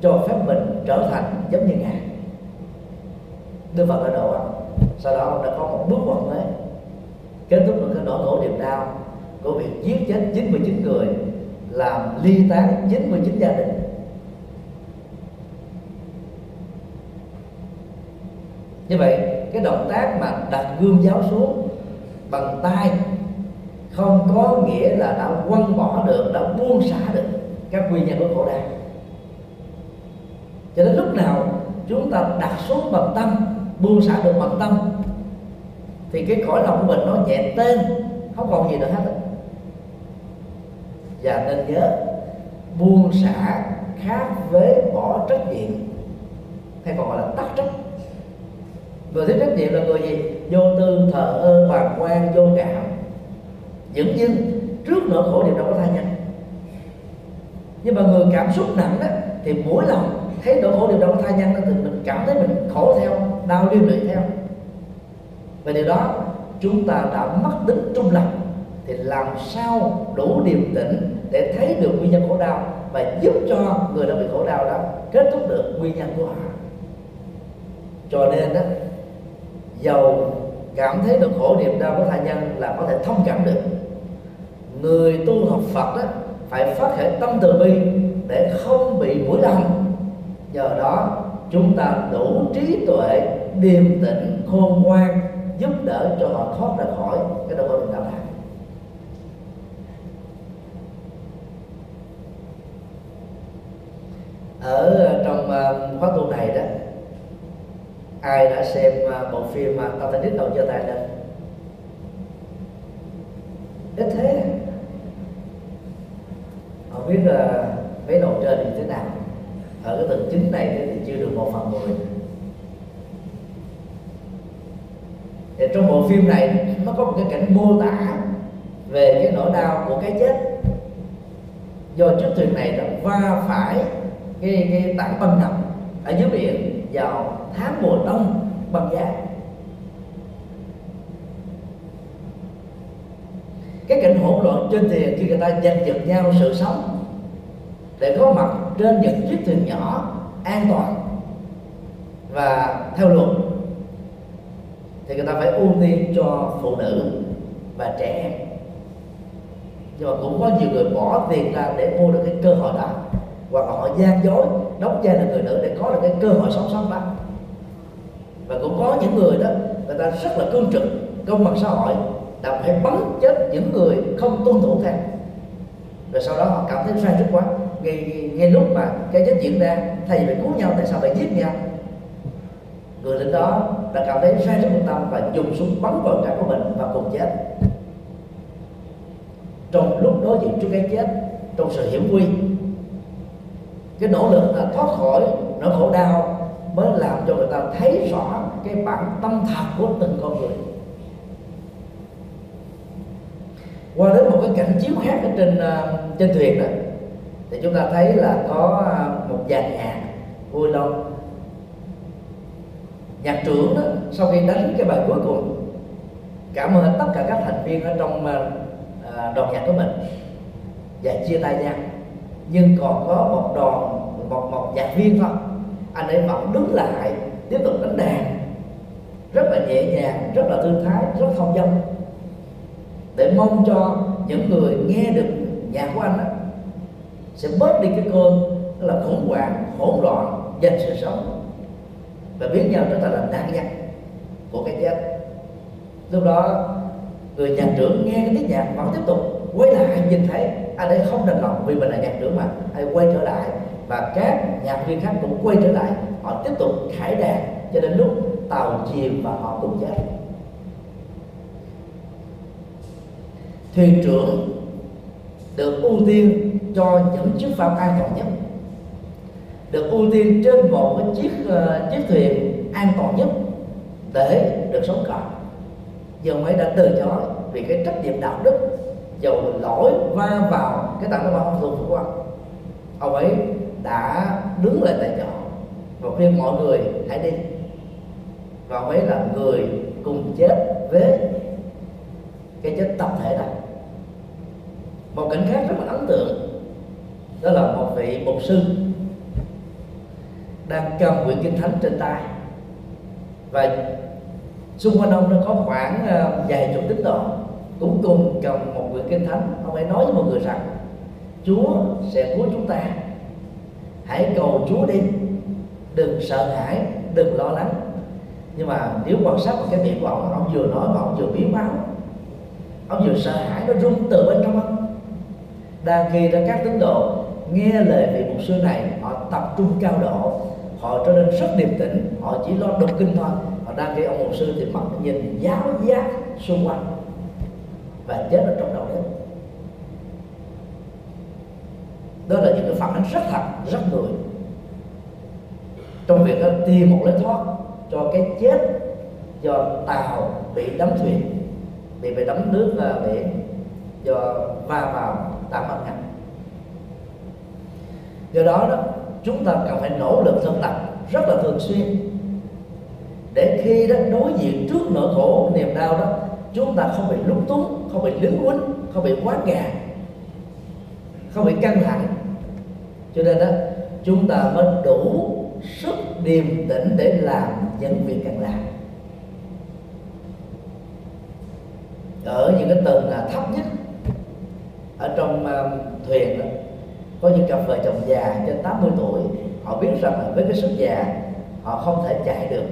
cho phép mình trở thành giống như ngài. Đức phật đã độ ông sau đó ông đã có một bước ngoặt mới. Kết thúc được cái nỗi khổ niềm đau của việc giết chết 99 người, làm ly tán 99 gia đình. Như vậy, cái động tác mà đặt gương giáo xuống bằng tay không có nghĩa là đã quăng bỏ được, đã buông xả được các nguyên nhân của khổ đau cho đến lúc nào chúng ta đặt xuống bằng tâm, buông xả được bằng tâm, thì cái cõi lòng của mình nó nhẹ tên, không còn gì nữa hết. Và nên nhớ, buông xả khác với bỏ trách nhiệm, hay còn gọi là tắt trách. Người thiếu trách nhiệm là người gì? Vô tư, thờ ơ, bàng quan, vô cảm dẫn dưng trước nỗi khổ niềm đau của tha nhân. Nhưng mà người cảm xúc nặng đó, thì mỗi lần thấy nỗi khổ niềm đau của tha nhân đó thì mình cảm thấy mình khổ theo, đau liên lụy theo. Và điều đó chúng ta đã mất tính trung lập, thì làm sao đủ điềm tĩnh để thấy được nguyên nhân khổ đau và giúp cho người đã bị khổ đau đó kết thúc được nguyên nhân của họ. Cho nên đó, giàu cảm thấy được khổ niềm đau của tha nhân là có thể thông cảm được người tu học Phật đó phải phát khởi tâm từ bi để không bị mũi lòng nhờ đó, chúng ta đủ trí tuệ, điềm tĩnh, khôn ngoan, giúp đỡ cho họ thoát ra khỏi cái đau khổ niềm đau này ở ờ, trong ờ, khóa tu này đó, ai đã xem ờ, bộ phim mà Titanic đầu giơ tay lên? Ít thế không biết là mấy đầu trên thì thế nào? Ở cái tầng chính này thì chưa được một phần mười thì trong bộ phim này nó có một cái cảnh mô tả về cái nỗi đau của cái chết. Do chiếc thuyền này đã va phải cái cái tảng băng nằm ở dưới biển vào tháng mùa đông băng giá. Cái cảnh hỗn loạn trên thuyền khi người ta giành giật nhau sự sống, để có mặt trên những chiếc thuyền nhỏ an toàn và theo luật, thì người ta phải ưu tiên cho phụ nữ và trẻ em. Nhưng mà cũng có nhiều người bỏ tiền ra để mua được cái cơ hội đó, hoặc là họ gian dối, đóng vai là người nữ để có được cái cơ hội sống sót đó. Và cũng có những người đó, người ta rất là cương trực, công bằng xã hội là phải bắn chết những người không tuân thủ theo. Rồi sau đó họ cảm thấy sai rất quá. Ngay, ngay lúc mà cái chết diễn ra thầy phải cứu nhau tại sao phải giết nhau? Người lính đó đã cảm thấy sai rất tâm và dùng súng bắn vào cả của mình và cùng chết. Trong lúc đối diện trước cái chết trong sự hiểm nguy cái nỗ lực là thoát khỏi nỗi khổ đau mới làm cho người ta thấy rõ cái bản tâm thật của từng con người. Qua đến một cái cảnh chiếu khác ở trên uh, trên thuyền đó thì chúng ta thấy là có ờ, một dàn nhạc vui long nhạc trưởng đó sau khi đánh cái bài cuối cùng cảm ơn tất cả các thành viên ở trong uh, đoàn nhạc của mình và chia tay nhau. Nhưng còn có một đoàn một một nhạc viên thôi. Anh ấy vẫn đứng lại tiếp tục đánh đàn. Rất là nhẹ nhàng rất là thư thái rất thông dong để mong cho những người nghe được nhạc của anh đó, sẽ bớt đi cái cơn là khủng hoảng hỗn loạn dành sự sống. Và biết nhau trở thành là nạn nhân của cái chết. Lúc đó người nhạc trưởng nghe cái tiếng nhạc vẫn tiếp tục quay lại nhìn thấy anh ấy không đành lòng vì mình là nhạc trưởng mà. Anh quay trở lại và các nhạc viên khác cũng quay trở lại. Họ tiếp tục khải đàn cho đến lúc tàu chìm và họ cùng chết. Thuyền trưởng được ưu tiên cho những chiếc phao an toàn nhất được ưu tiên trên một cái chiếc uh, chiếc thuyền an toàn nhất để được sống còn. Giờ mấy đã từ chối vì cái trách nhiệm đạo đức dầu lỗi va vào cái tặng đó mà ông thuộc của ông ông ấy đã đứng lại tại chỗ. Và khuyên mọi người hãy đi. Và ông ấy là người cùng chết với cái chết tập thể đó một cảnh khác rất là ấn tượng. Đó là một vị mục sư đang cầm quyển kinh thánh trên tay. Và xung quanh ông nó có khoảng ờ, vài chục tín đồ cũng cùng cầm một quyển kinh thánh. Ông ấy nói với mọi người rằng, chúa sẽ cứu chúng ta. Hãy cầu chúa đi. Đừng sợ hãi, đừng lo lắng. Nhưng mà nếu quan sát vào cái miệng của ông ông vừa nói mà ông vừa biến máu ông vừa sợ hãi, nó rung từ bên trong ông đang khi đó các tín đồ nghe lời vị mục sư này, họ tập trung cao độ, họ trở nên rất điềm tĩnh, họ chỉ lo đọc kinh thôi. Họ đang khi ông mục sư thì mắt nhìn giáo giác xung quanh và chết ở trong đầu đấy đó là những cái phản ánh rất thật, rất người. Trong việc tìm một lối thoát cho cái chết do tàu bị đắm thuyền, bị bị đắm nước à, biển, do va vào tạm bằng ngành do đó đó, chúng ta cần phải nỗ lực thực tập rất là thường xuyên. Để khi đó đối diện trước nỗi khổ, niềm đau đó, chúng ta không bị lúng túng, không bị lướng quýnh không bị quá gà không bị căng thẳng. Cho nên đó, chúng ta mới đủ sức điềm tĩnh để làm những việc cần làm. Ở những cái tầng à, thấp nhất ở trong uh, thuyền đó có những cặp vợ chồng già trên 80 tuổi họ biết rằng là với cái sức già họ không thể chạy được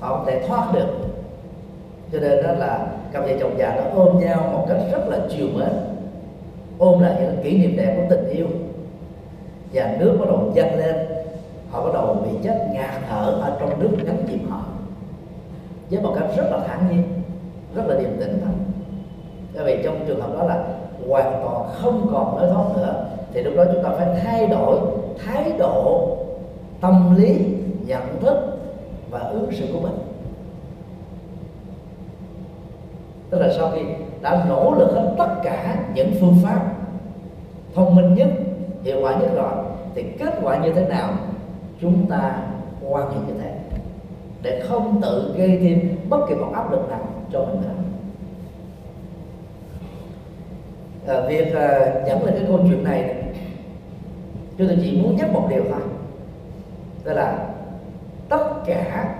họ không thể thoát được. Cho nên đó là cặp vợ chồng già nó ôm nhau một cách rất là chiều mến ôm lại những kỷ niệm đẹp của tình yêu. Và nước bắt đầu dâng lên họ bắt đầu bị chết ngạt thở ở trong nước nhấn chìm họ với một cách rất là thản nhiên rất là điềm tĩnh thôi bởi vì trong trường hợp đó là hoàn toàn không còn lối thoát nữa, thì lúc đó chúng ta phải thay đổi thái độ tâm lý, nhận thức và ứng xử của mình. Tức là sau khi đã nỗ lực hết tất cả những phương pháp thông minh nhất, hiệu quả nhất rồi, thì kết quả như thế nào, chúng ta quan hệ như thế, để không tự gây thêm bất kỳ một áp lực nào cho mình nữa. À, việc ờ, à, dẫn lên cái câu chuyện này chúng tôi chỉ muốn nhắc một điều thôi. Đó là tất cả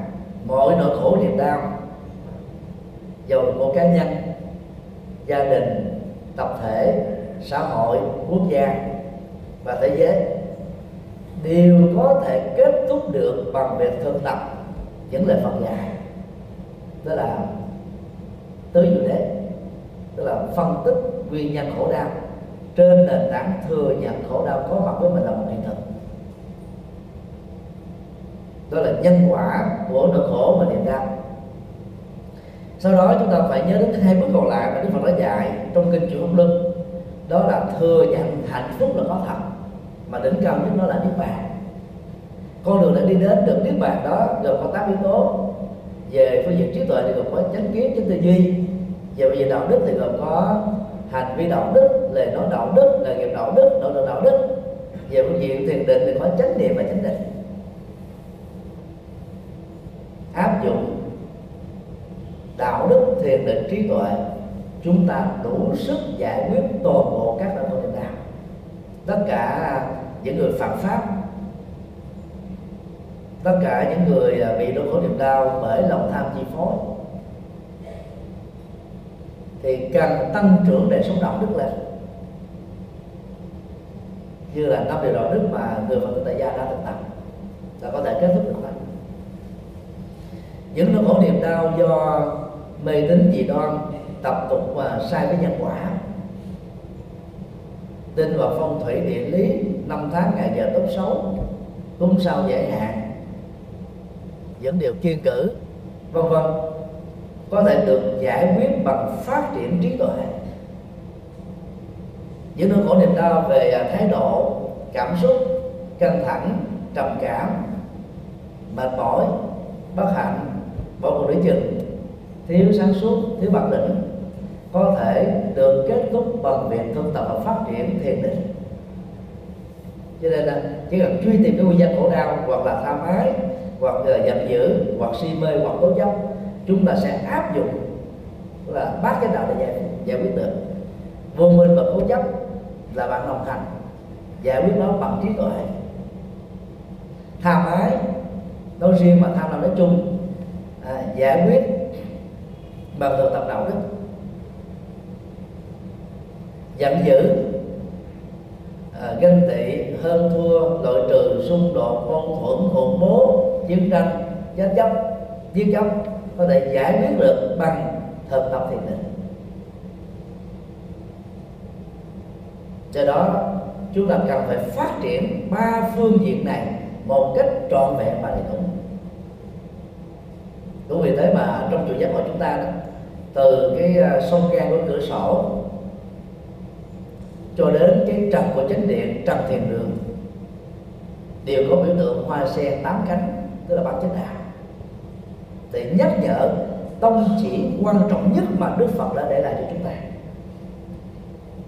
mọi nỗi khổ niềm đau dầu của cá nhân gia đình tập thể xã hội quốc gia và thế giới đều có thể kết thúc được bằng việc thực tập những lời Phật dạy. Đó là tứ diệu đế tức là phân tích nguyên nhân khổ đau. Trên nền tảng thừa nhận khổ đau có mặt với mình là một hiện thực. Đó là nhân quả của nỗi khổ và niềm đau sau đó chúng ta phải nhớ đến hai bước còn lại mà đức phật đã dạy trong kinh chuyển pháp luân. Đó là thừa nhận hạnh phúc là có thật, mà đỉnh cao nhất nó là niết bàn. Con đường để đi đến được niết bàn đó gồm có tám yếu tố. Về phương diện trí tuệ thì gồm có chánh kiến, chánh tư duy. Và về đạo đức thì gồm có hành vi đạo đức, lời nói đạo đức, lời nghiệp đạo đức nỗ lực đạo đức. Về phương diện thiền định thì có chánh niệm và chánh định. Áp dụng đạo đức thiền định trí tuệ, chúng ta đủ sức giải quyết toàn bộ các loại tội nghiệp đạo tất cả những người phạm pháp, tất cả những người à, bị đau khổ niềm đau bởi lòng tham chi phối thì cần tăng trưởng đời sống đạo đức lên. Như là năm điều đạo đức mà người phật tử tại gia đã thực tập, là có thể kết thúc được vậy những nỗi khổ niềm đau do mê tín dị đoan, tập tục và sai với nhân quả. Tin vào phong thủy địa lý, năm tháng ngày giờ tốt xấu cung sao dễ hạn. Những điều kiên cử, vân vân có thể được giải quyết bằng phát triển trí tuệ. Những nỗi khổ niềm đau về à, thái độ, cảm xúc, căng thẳng, trầm cảm, mệt mỏi, bất hạnh bỏ cuộc để chừng, thiếu sáng suốt, thiếu bản lĩnh, có thể được kết thúc bằng việc thực tập và phát triển thiền định. Cho nên là chỉ cần truy tìm cái nguyên nhân khổ đau, hoặc là tham ái, hoặc là giận dữ, hoặc si mê, hoặc cố chấp chúng ta sẽ áp dụng là bác cái đạo để giải, giải quyết được. Vô minh và cố chấp là bạn đồng hành giải quyết nó bằng trí tuệ. Tham ái nói riêng mà tham lam nói chung à, giải quyết bằng thực tập đạo đức. Giận dữ à, ganh tị hơn thua loại trừ xung đột mâu thuẫn khủng bố chiến tranh tranh chấp giết chóc có thể giải quyết được bằng thực tập thiền định. Do đó, chúng ta cần phải phát triển ba phương diện này một cách trọn vẹn và đầy đủ. Đúng vì thế mà trong chùa giác của chúng ta đó, từ cái à, sông gan của cửa sổ cho đến cái trần của chánh điện, trần thiền đường, đều có biểu tượng hoa sen tám cánh, tức là bản chánh đạo để nhắc nhở tông chỉ quan trọng nhất mà đức phật đã để lại cho chúng ta.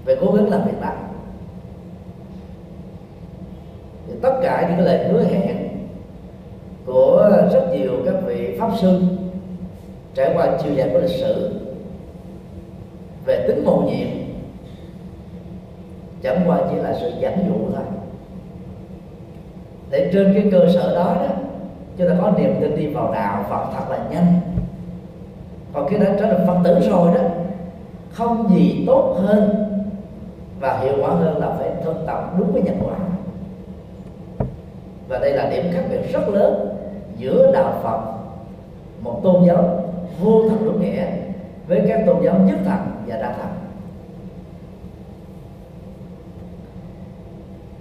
Về cố gắng làm việc đó thì tất cả những lời hứa hẹn của rất nhiều các vị pháp sư trải qua chiều dài của lịch sử về tính mầu nhiệm chẳng qua chỉ là sự dẫn dụ thôi. Để trên cái cơ sở đó đó chúng ta có niềm tin đi vào đạo Phật thật là nhanh. Còn khi đã trở thành Phật tử rồi đó, không gì tốt hơn và hiệu quả hơn là phải thực tập đúng với nhân quả. Và đây là điểm khác biệt rất lớn giữa đạo Phật, một tôn giáo vô thần đúng nghĩa, với các tôn giáo nhất thần và đa thần.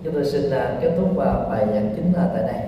Chúng tôi xin à, kết thúc à, bài giảng chính là tại đây.